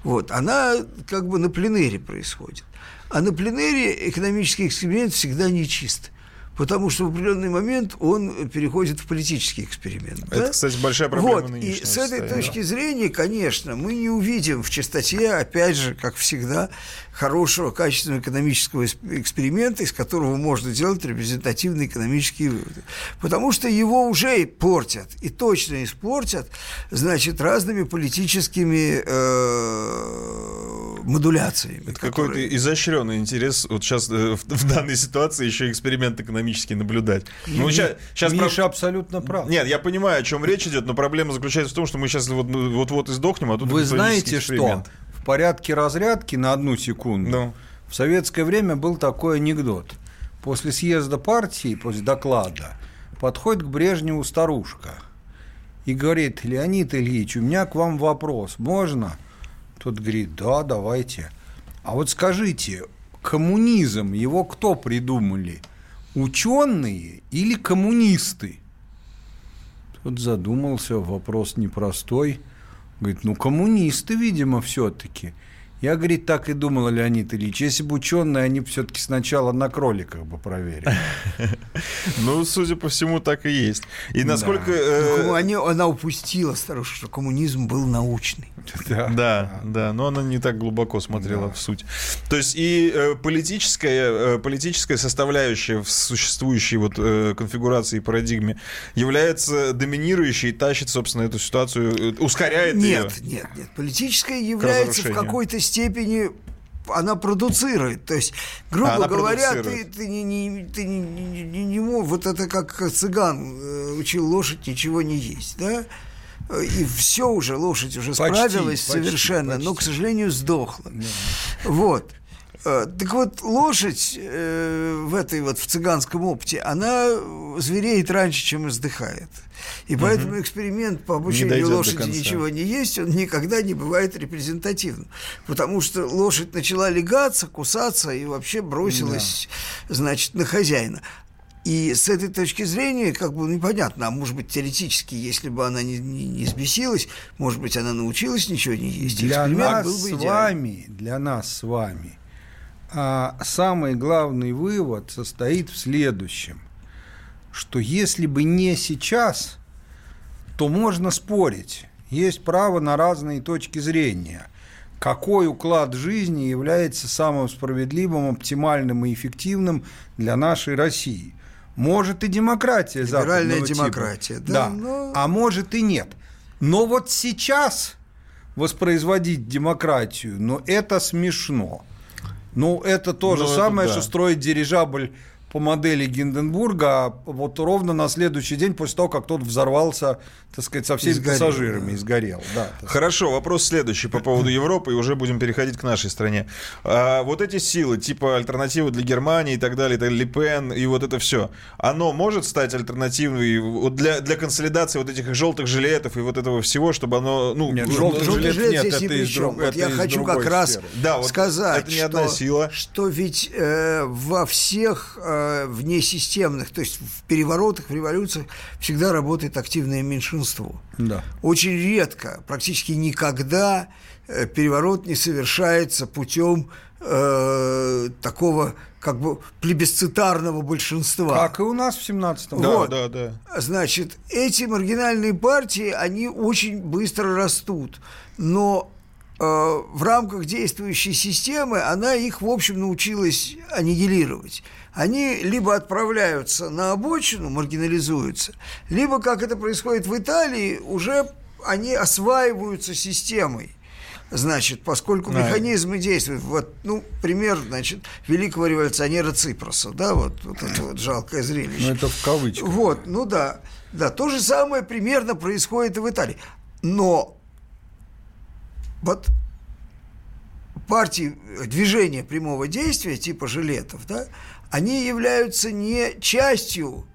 Вот, она как бы на пленере происходит. А на пленере экономический эксперимент всегда нечист. Потому что в определенный момент он переходит в политический эксперимент. Это, да? кстати, большая проблема вот, И с этой точки зрения, конечно, мы не увидим в чистоте, опять же, как всегда, хорошего, качественного экономического эксперимента, из которого можно делать репрезентативные экономические выводы. Потому что его уже портят, и точно испортят, значит, разными политическими э, модуляциями. Это которые... какой-то изощренный интерес вот сейчас э, в, в данной ситуации еще эксперимент экономический наблюдать. Ну, ну сейчас, сейчас Миша прав... абсолютно прав. Нет, я понимаю, о чем речь идет, но проблема заключается в том, что мы сейчас вот-вот издохнем, а тут Вы знаете что? В порядке разрядки на одну секунду ну. в советское время был такой анекдот. После съезда партии, после доклада, подходит к Брежневу старушка и говорит, Леонид Ильич, у меня к вам вопрос, можно? Тот говорит, да, давайте. А вот скажите, коммунизм, его кто придумали? Ученые или коммунисты? Тот задумался, вопрос непростой. Говорит, ну коммунисты, видимо, все-таки. Я, говорит, так и думал, Леонид Ильич, если бы ученые, они все-таки сначала на кроликах бы проверили. Ну, судя по всему, так и есть. И насколько... Э, ну, она упустила, старушка, что коммунизм был научный. Да, да, но она не так глубоко смотрела в суть. То есть и э, политическая, э, политическая составляющая в существующей вот конфигурации и парадигме является доминирующей и тащит, собственно, эту ситуацию, ускоряет ее. Нет, нет, нет. Политическая является в какой-то степени она продуцирует. То есть, грубо а говоря, ты, ты, не, не, ты не, не, не, не мог, вот это как цыган э, учил лошадь ничего не есть, да? И все уже, лошадь уже почти, справилась почти, совершенно, почти. но, к сожалению, сдохла. Да. Вот. Э, так вот, лошадь э, в этой вот в цыганском опыте, она звереет раньше, чем издыхает. И поэтому угу. эксперимент по обучению лошади ничего не есть, он никогда не бывает репрезентативным. Потому что лошадь начала легаться, кусаться и вообще бросилась, да. значит, на хозяина. И с этой точки зрения, как бы непонятно, а может быть, теоретически, если бы она не, не, не сбесилась, может быть, она научилась ничего не есть. Для нас с вами, для нас с вами, а самый главный вывод состоит в следующем, что если бы не сейчас, то можно спорить. Есть право на разные точки зрения. Какой уклад жизни является самым справедливым, оптимальным и эффективным для нашей России? Может и демократия Либеральная демократия, типа. да. да. Но... А может и нет. Но вот сейчас воспроизводить демократию, ну это смешно. Ну, это то же ну, самое, да. что строить дирижабль по модели Гинденбурга, а вот ровно на следующий день после того, как тот взорвался, так сказать, со всеми изгорел, пассажирами, да. изгорел. Да, Хорошо, вопрос следующий по поводу Европы, и уже будем переходить к нашей стране. А, вот эти силы, типа альтернативы для Германии и так далее, так, Липен и вот это все, оно может стать альтернативой вот для, для консолидации вот этих желтых жилетов и вот этого всего, чтобы оно... Ну, нет, желтый, желтый жилет, нет, это из, друг, вот это я хочу как раз да, вот сказать, это не одна что, сила. что ведь э, во всех... Э, э, внесистемных, то есть в переворотах, в революциях всегда работает активное меньшинство. Да. Очень редко, практически никогда э, переворот не совершается путем э, такого как бы плебисцитарного большинства. Как и у нас в 17-м. Да, вот. да, да. Значит, эти маргинальные партии, они очень быстро растут. Но в рамках действующей системы она их, в общем, научилась аннигилировать они либо отправляются на обочину, маргинализуются, либо, как это происходит в Италии, уже они осваиваются системой. Значит, поскольку да. механизмы действуют, вот, ну, пример, значит, великого революционера Ципроса, да, вот, вот это вот жалкое зрелище. Ну, это в кавычках. Вот, ну да, да, то же самое примерно происходит и в Италии. Но вот партии движения прямого действия, типа жилетов, да, они являются не частью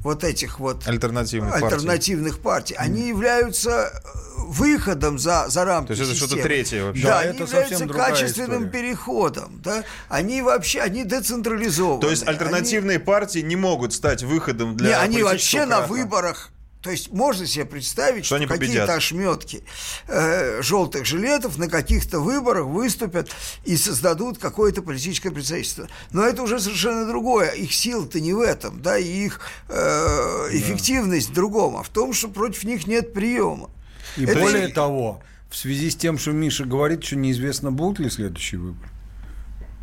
вот этих вот альтернативных, альтернативных партий. партий. Они являются э, выходом за, за рамки То есть это что-то третье вообще. Да, да они это являются качественным история. переходом. Да? Они вообще, они децентрализованы. То есть альтернативные они... партии не могут стать выходом для Не, они вообще на выборах То есть можно себе представить, что, что какие-то ошметки э, желтых жилетов на каких-то выборах выступят и создадут какое-то политическое представительство. Но это уже совершенно другое. Их сила-то не в этом, да, и их э, эффективность да. в другом, а в том, что против них нет приема. И это более и... того, в связи с тем, что Миша говорит, что неизвестно, будут ли следующие выборы.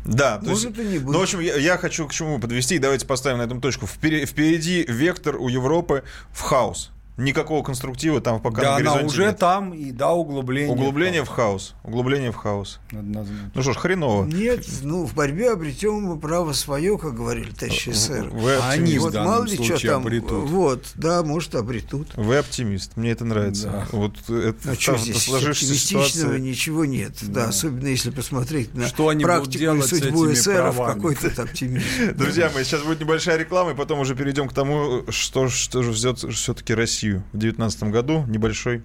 Да, то Может, есть, и не будет. Ну, в общем, я, я хочу к чему подвести, давайте поставим на этом точку. Впереди, впереди вектор у Европы в хаос. Никакого конструктива там пока да, на горизонте она уже нет. там, и да, углубление. Углубление в хаос. Углубление в хаос. Однозначно. Ну что ж, хреново. Нет, ну в борьбе обретем мы право свое, как говорили товарищи СССР. Вы оптимист. Они вот мало ли что там. Обретут. Вот, да, может, обретут. Вы оптимист, мне это нравится. Да. Вот это а что здесь оптимистичного ситуация... ничего нет. Да. да, особенно если посмотреть на что они практику и судьбу эсеров, какой-то оптимизм. Друзья мои, сейчас будет небольшая реклама, и потом уже перейдем к тому, что, что же все-таки Россию в 19 году небольшой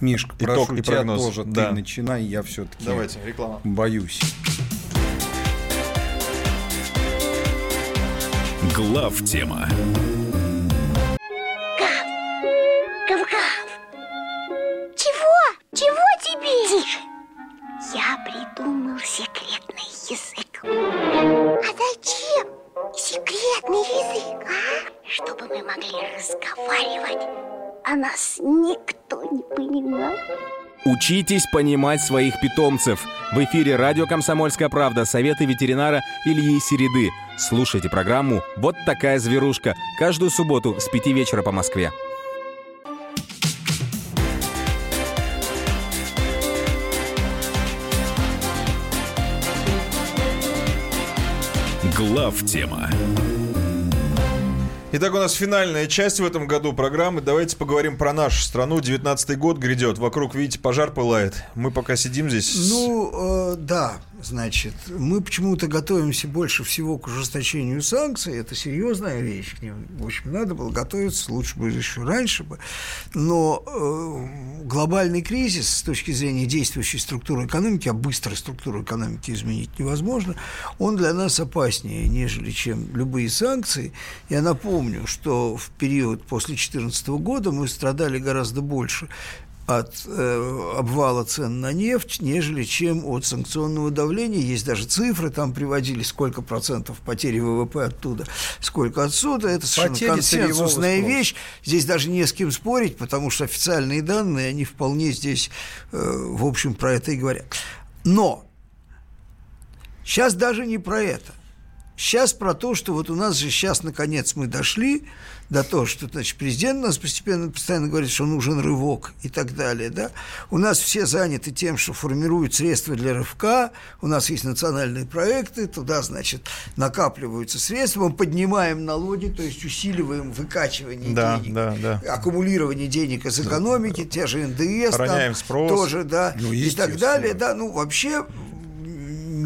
Мишка, итог прошу и тебя прогноз. тоже, да. ты начинай, я все-таки Давайте, реклама. боюсь. Глав тема. Гав, Чего? Чего тебе? Тише. Я придумал секретный язык. А зачем секретный язык, а? Чтобы мы могли разговаривать а нас никто не понимал. Учитесь понимать своих питомцев. В эфире радио «Комсомольская правда» советы ветеринара Ильи Середы. Слушайте программу «Вот такая зверушка» каждую субботу с 5 вечера по Москве. Глав тема. Итак, у нас финальная часть в этом году программы. Давайте поговорим про нашу страну. 19-й год грядет. Вокруг, видите, пожар пылает. Мы пока сидим здесь. Ну, э, да, значит, мы почему-то готовимся больше всего к ужесточению санкций. Это серьезная вещь. К ним, в общем, надо было готовиться, лучше бы еще раньше бы. Но э, глобальный кризис с точки зрения действующей структуры экономики, а быстрой структуру экономики изменить невозможно, он для нас опаснее, нежели чем любые санкции. Я напомню, что в период после 2014 года мы страдали гораздо больше от э, обвала цен на нефть, нежели чем от санкционного давления. Есть даже цифры, там приводили, сколько процентов потери ВВП оттуда, сколько отсюда. Это совершенно потери консенсусная вещь. Здесь даже не с кем спорить, потому что официальные данные, они вполне здесь, э, в общем, про это и говорят. Но сейчас даже не про это. Сейчас про то, что вот у нас же сейчас, наконец, мы дошли до того, что, значит, президент у нас постепенно, постоянно говорит, что нужен рывок и так далее, да. У нас все заняты тем, что формируют средства для рывка, у нас есть национальные проекты, туда, значит, накапливаются средства, мы поднимаем налоги, то есть усиливаем выкачивание да, денег, да, да. аккумулирование денег из экономики, да. те же НДС, там, спрос. тоже, да, ну, и так далее, да, ну, вообще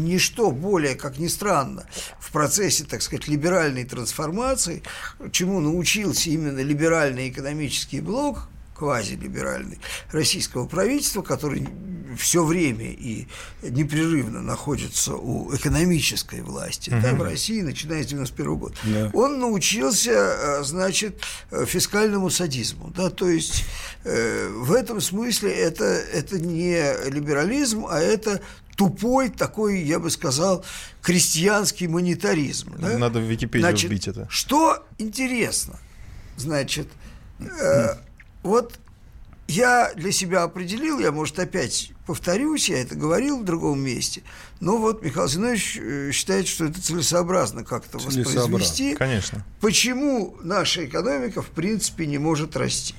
ничто более, как ни странно, в процессе, так сказать, либеральной трансформации, чему научился именно либеральный экономический блок, квазилиберальный, российского правительства, который все время и непрерывно находится у экономической власти угу. да, в России, начиная с 91 года, да. он научился, э, значит, фискальному садизму. Да, то есть э, в этом смысле это, это не либерализм, а это тупой такой, я бы сказал, крестьянский монетаризм. Да? Надо в Википедию Значит, вбить это. Что интересно, значит, э, вот я для себя определил, я, может, опять повторюсь, я это говорил в другом месте, но вот Михаил Зинович э, считает, что это целесообразно как-то воспроизвести. Конечно. Почему наша экономика, в принципе, не может расти?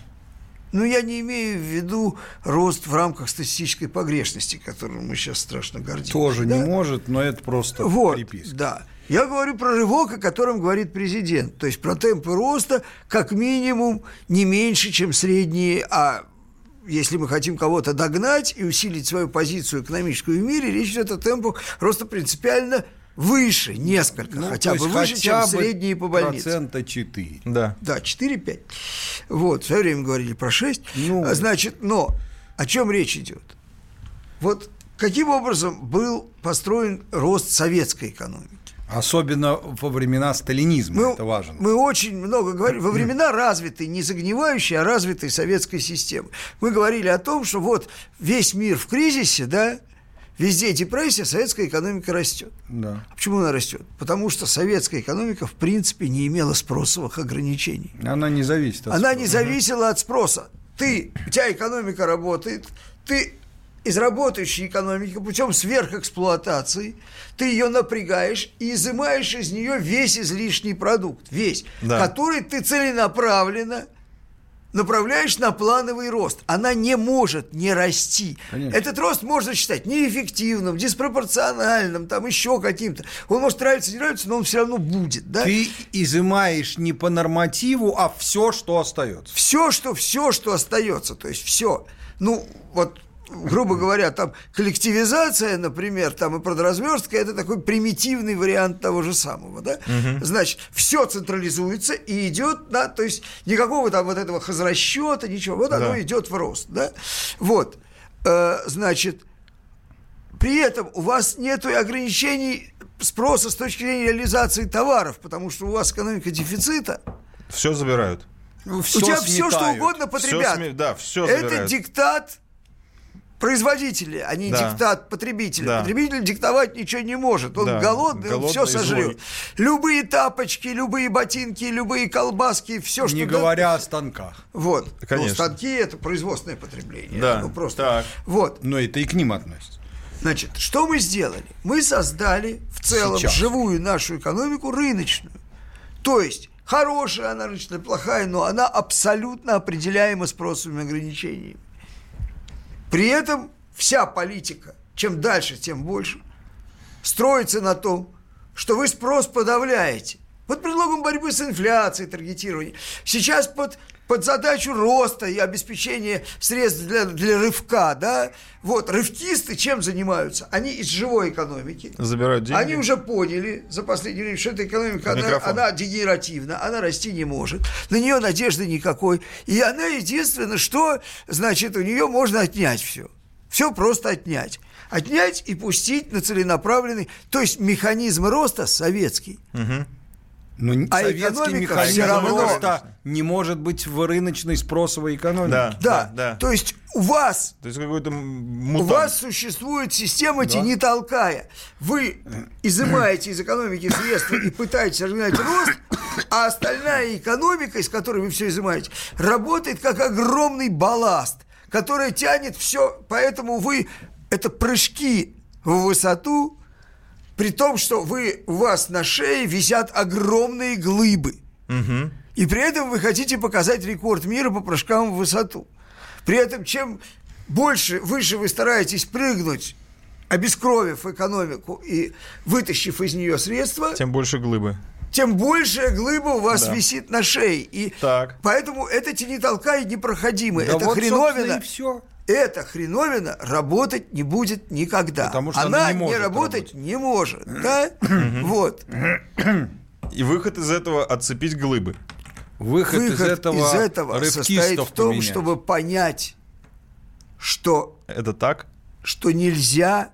Ну, я не имею в виду рост в рамках статистической погрешности, которым мы сейчас страшно гордимся. Тоже да? не может, но это просто вот, приписка. Да. Я говорю про рывок, о котором говорит президент. То есть про темпы роста как минимум не меньше, чем средние, а если мы хотим кого-то догнать и усилить свою позицию экономическую в мире, речь идет о темпах роста принципиально выше несколько, ну, хотя бы выше, хотя чем средние по больнице. Процента 4. Да. Да, 4-5. Вот, в свое время говорили про 6. Ну. Значит, но о чем речь идет? Вот каким образом был построен рост советской экономики? Особенно во времена сталинизма, мы, это важно. Мы очень много говорим, во времена развитой, не загнивающей, а развитой советской системы. Мы говорили о том, что вот весь мир в кризисе, да, везде депрессия, советская экономика растет. Да. А почему она растет? Потому что советская экономика, в принципе, не имела спросовых ограничений. Она не зависит от Она спроса. не зависела от спроса. Ты, у тебя экономика работает, ты из работающей экономики путем сверхэксплуатации, ты ее напрягаешь и изымаешь из нее весь излишний продукт, весь, Да. который ты целенаправленно направляешь на плановый рост. Она не может не расти. Конечно. Этот рост можно считать неэффективным, диспропорциональным, там еще каким-то. Он может нравиться, не нравится, но он все равно будет. Да? Ты изымаешь не по нормативу, а все, что остается. все, что все, что остается, то есть все. Ну, вот грубо говоря, там коллективизация, например, там и продразверстка, это такой примитивный вариант того же самого, да? Значит, все централизуется и идет, да, то есть никакого там вот этого хозрасчета, ничего, вот оно Да. идет в рост, да? Вот, Э, значит, при этом у вас нет ограничений спроса с точки зрения реализации товаров, потому что у вас экономика дефицита, Все забирают. у тебя все, что угодно потребят. Всё сме- да, Это забирают. диктат производителей, а не Да. диктат потребителя. Да. Потребитель диктовать ничего не может. Он Да, голодный, он голодный все и сожрет. злой. Любые тапочки, любые ботинки, любые колбаски, все, что... Не да- говоря о станках. Вот. Конечно. Ну, станки – это производственное потребление. Да, Ну, просто. так. Вот. Но это и к ним относится. Значит, что мы сделали? Мы создали в целом Сейчас. живую нашу экономику рыночную. То есть, хорошая она рыночная, плохая, но она абсолютно определяема спросовыми ограничениями. При этом вся политика, чем дальше, тем больше, строится на том, что вы спрос подавляете. Под предлогом борьбы с инфляцией, таргетирования. Сейчас под, под задачу роста и обеспечения средств для, для рывка, да, вот, рывкисты чем занимаются? Они из живой экономики. Забирают деньги. Они уже поняли за последнее время, что эта экономика, она, она дегенеративна, она расти не может, на нее надежды никакой. И она единственное, что, значит, у нее можно отнять все. Все просто отнять. Отнять и пустить на целенаправленный, то есть механизм роста советский. Но А советский механизм всё равно- роста не может быть в рыночной спросовой экономике. Да, Да, да. то есть у вас То есть какой-то У вас существует система тяни толкая. Вы изымаете из экономики средства и пытаетесь разгнать рост, а остальная экономика, из которой вы все изымаете, работает как огромный балласт, который тянет все. Поэтому вы это прыжки в высоту, при том, что вы, у вас на шее висят огромные глыбы. И при этом вы хотите показать рекорд мира по прыжкам в высоту. При этом, чем больше, выше вы стараетесь прыгнуть, обескровив экономику и вытащив из нее средства, Тем больше глыбы. тем большая глыба у вас Да. висит на шее. И Так. поэтому это тяни толкай непроходимо. Да это вот, хреновина. и все. Эта хреновина работать не будет никогда. Потому что она, она не может работать не может. Да? Вот. И выход из этого отцепить глыбы. Выход, из Выход этого, из этого состоит в том, поменять. чтобы понять, что Это так? что нельзя,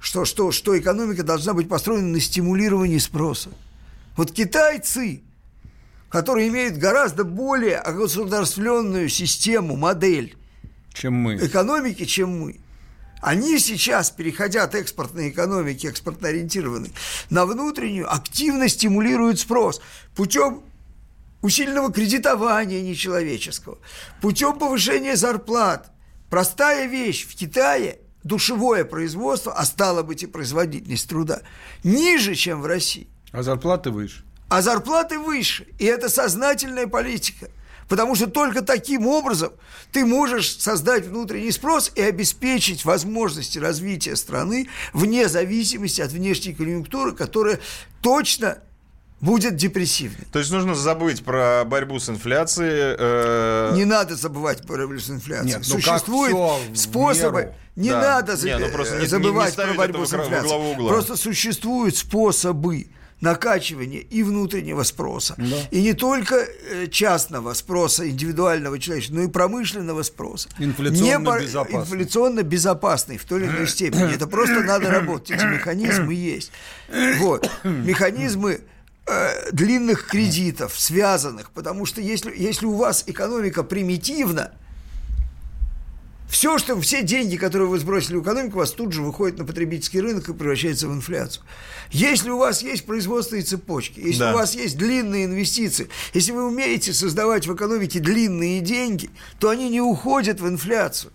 что, что, что экономика должна быть построена на стимулировании спроса. Вот китайцы, которые имеют гораздо более огосударствленную систему, модель чем мы. экономики, чем мы, они сейчас, переходя от экспортной экономики, экспортно ориентированной, на внутреннюю, активно стимулируют спрос путем усиленного кредитования нечеловеческого, путем повышения зарплат. Простая вещь в Китае душевое производство, а стало быть и производительность труда, ниже, чем в России. А зарплаты выше. А зарплаты выше. И это сознательная политика. Потому что только таким образом ты можешь создать внутренний спрос и обеспечить возможности развития страны вне зависимости от внешней конъюнктуры, которая точно будет депрессивной. То есть нужно забыть про борьбу с инфляцией. э, Не надо забывать про борьбу с инфляцией. Нет, ну Существуют способы. Не Да. надо Не, ну просто не- не- не забывать ставить про борьбу с инфляцией. Просто существуют способы накачивание и внутреннего спроса. Да. И не только э, частного спроса, индивидуального человеческого, но и промышленного спроса. Инфляционно не безопасный. Инфляционно безопасный в той или иной степени. Это просто надо работать. Эти механизмы есть. Вот. Механизмы э, длинных кредитов, связанных, потому что если, если у вас экономика примитивна, все, что, все деньги, которые вы сбросили в экономику, у вас тут же выходят на потребительский рынок и превращаются в инфляцию. Если у вас есть производственные цепочки, если да. у вас есть длинные инвестиции, если вы умеете создавать в экономике длинные деньги, то они не уходят в инфляцию.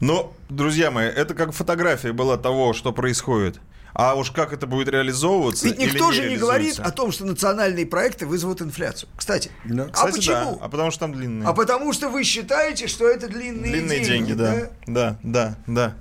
Но, друзья мои, это как фотография была того, что происходит. А уж как это будет реализовываться? Ведь никто же не говорит о том, что национальные проекты вызовут инфляцию. Кстати, да. а Кстати, почему? Да. А потому что там длинные. А потому что вы считаете, что это длинные, длинные деньги. деньги, да. Да, да, да.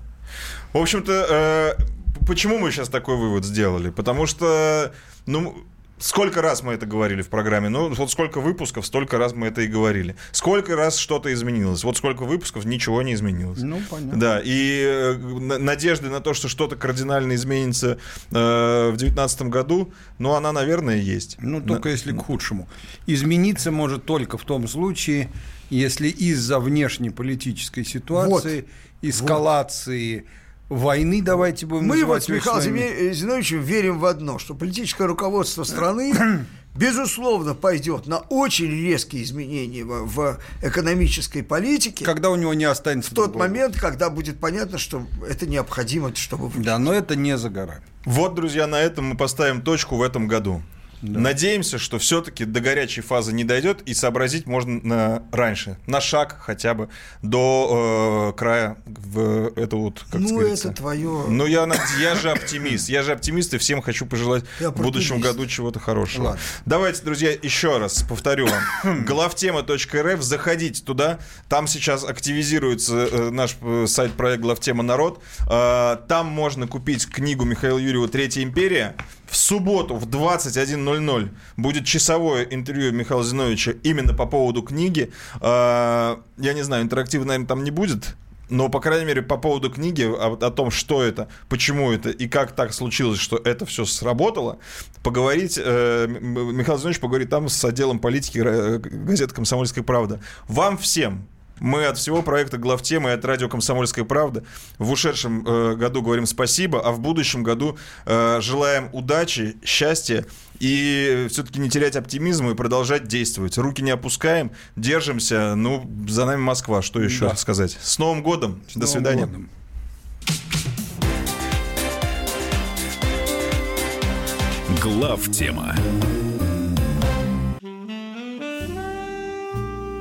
В общем-то, э, почему мы сейчас такой вывод сделали? Потому что, ну, Сколько раз мы это говорили в программе? Ну, вот сколько выпусков, столько раз мы это и говорили. Сколько раз что-то изменилось? Вот сколько выпусков, ничего не изменилось. Ну, понятно. Да, и э, надежды на то, что что-то кардинально изменится э, в 2019 году, ну, она, наверное, есть. Ну, только на... если к худшему. Измениться может только в том случае, если из-за внешнеполитической ситуации, вот. эскалации... Вот войны, давайте будем Мы вот с Михаилом Зиновичем верим в одно, что политическое руководство страны безусловно, пойдет на очень резкие изменения в, в экономической политике. Когда у него не останется В тот другого. момент, когда будет понятно, что это необходимо, чтобы... Да, но это не за горами. Вот, друзья, на этом мы поставим точку в этом году. Да. Надеемся, что все-таки до горячей фазы не дойдет и сообразить можно на, раньше, на шаг хотя бы до э, края в это вот, как Ну, это твое. Ну, я, я же оптимист. Я же оптимист и всем хочу пожелать я в будущем году чего-то хорошего. Ладно. Давайте, друзья, еще раз повторю вам. Главтема.рф, заходите туда. Там сейчас активизируется э, наш э, сайт проект Главтема Народ. Э, там можно купить книгу Михаила Юрьева «Третья империя». В субботу в 21.00 будет часовое интервью Михаила Зиновича именно по поводу книги. А, я не знаю, интерактива, наверное, там не будет. Но, по крайней мере, по поводу книги, о, о том, что это, почему это и как так случилось, что это все сработало, поговорить, э, Михаил Зинович поговорит там с отделом политики э, газеты «Комсомольская правда». Вам всем, мы от всего проекта «Главтемы» и от радио «Комсомольская правда» в ушедшем э, году говорим спасибо, а в будущем году э, желаем удачи, счастья и все-таки не терять оптимизм и продолжать действовать. Руки не опускаем, держимся. Ну, за нами Москва, что еще да. сказать. С Новым годом. С До Новым свидания. Годом. Глав тема.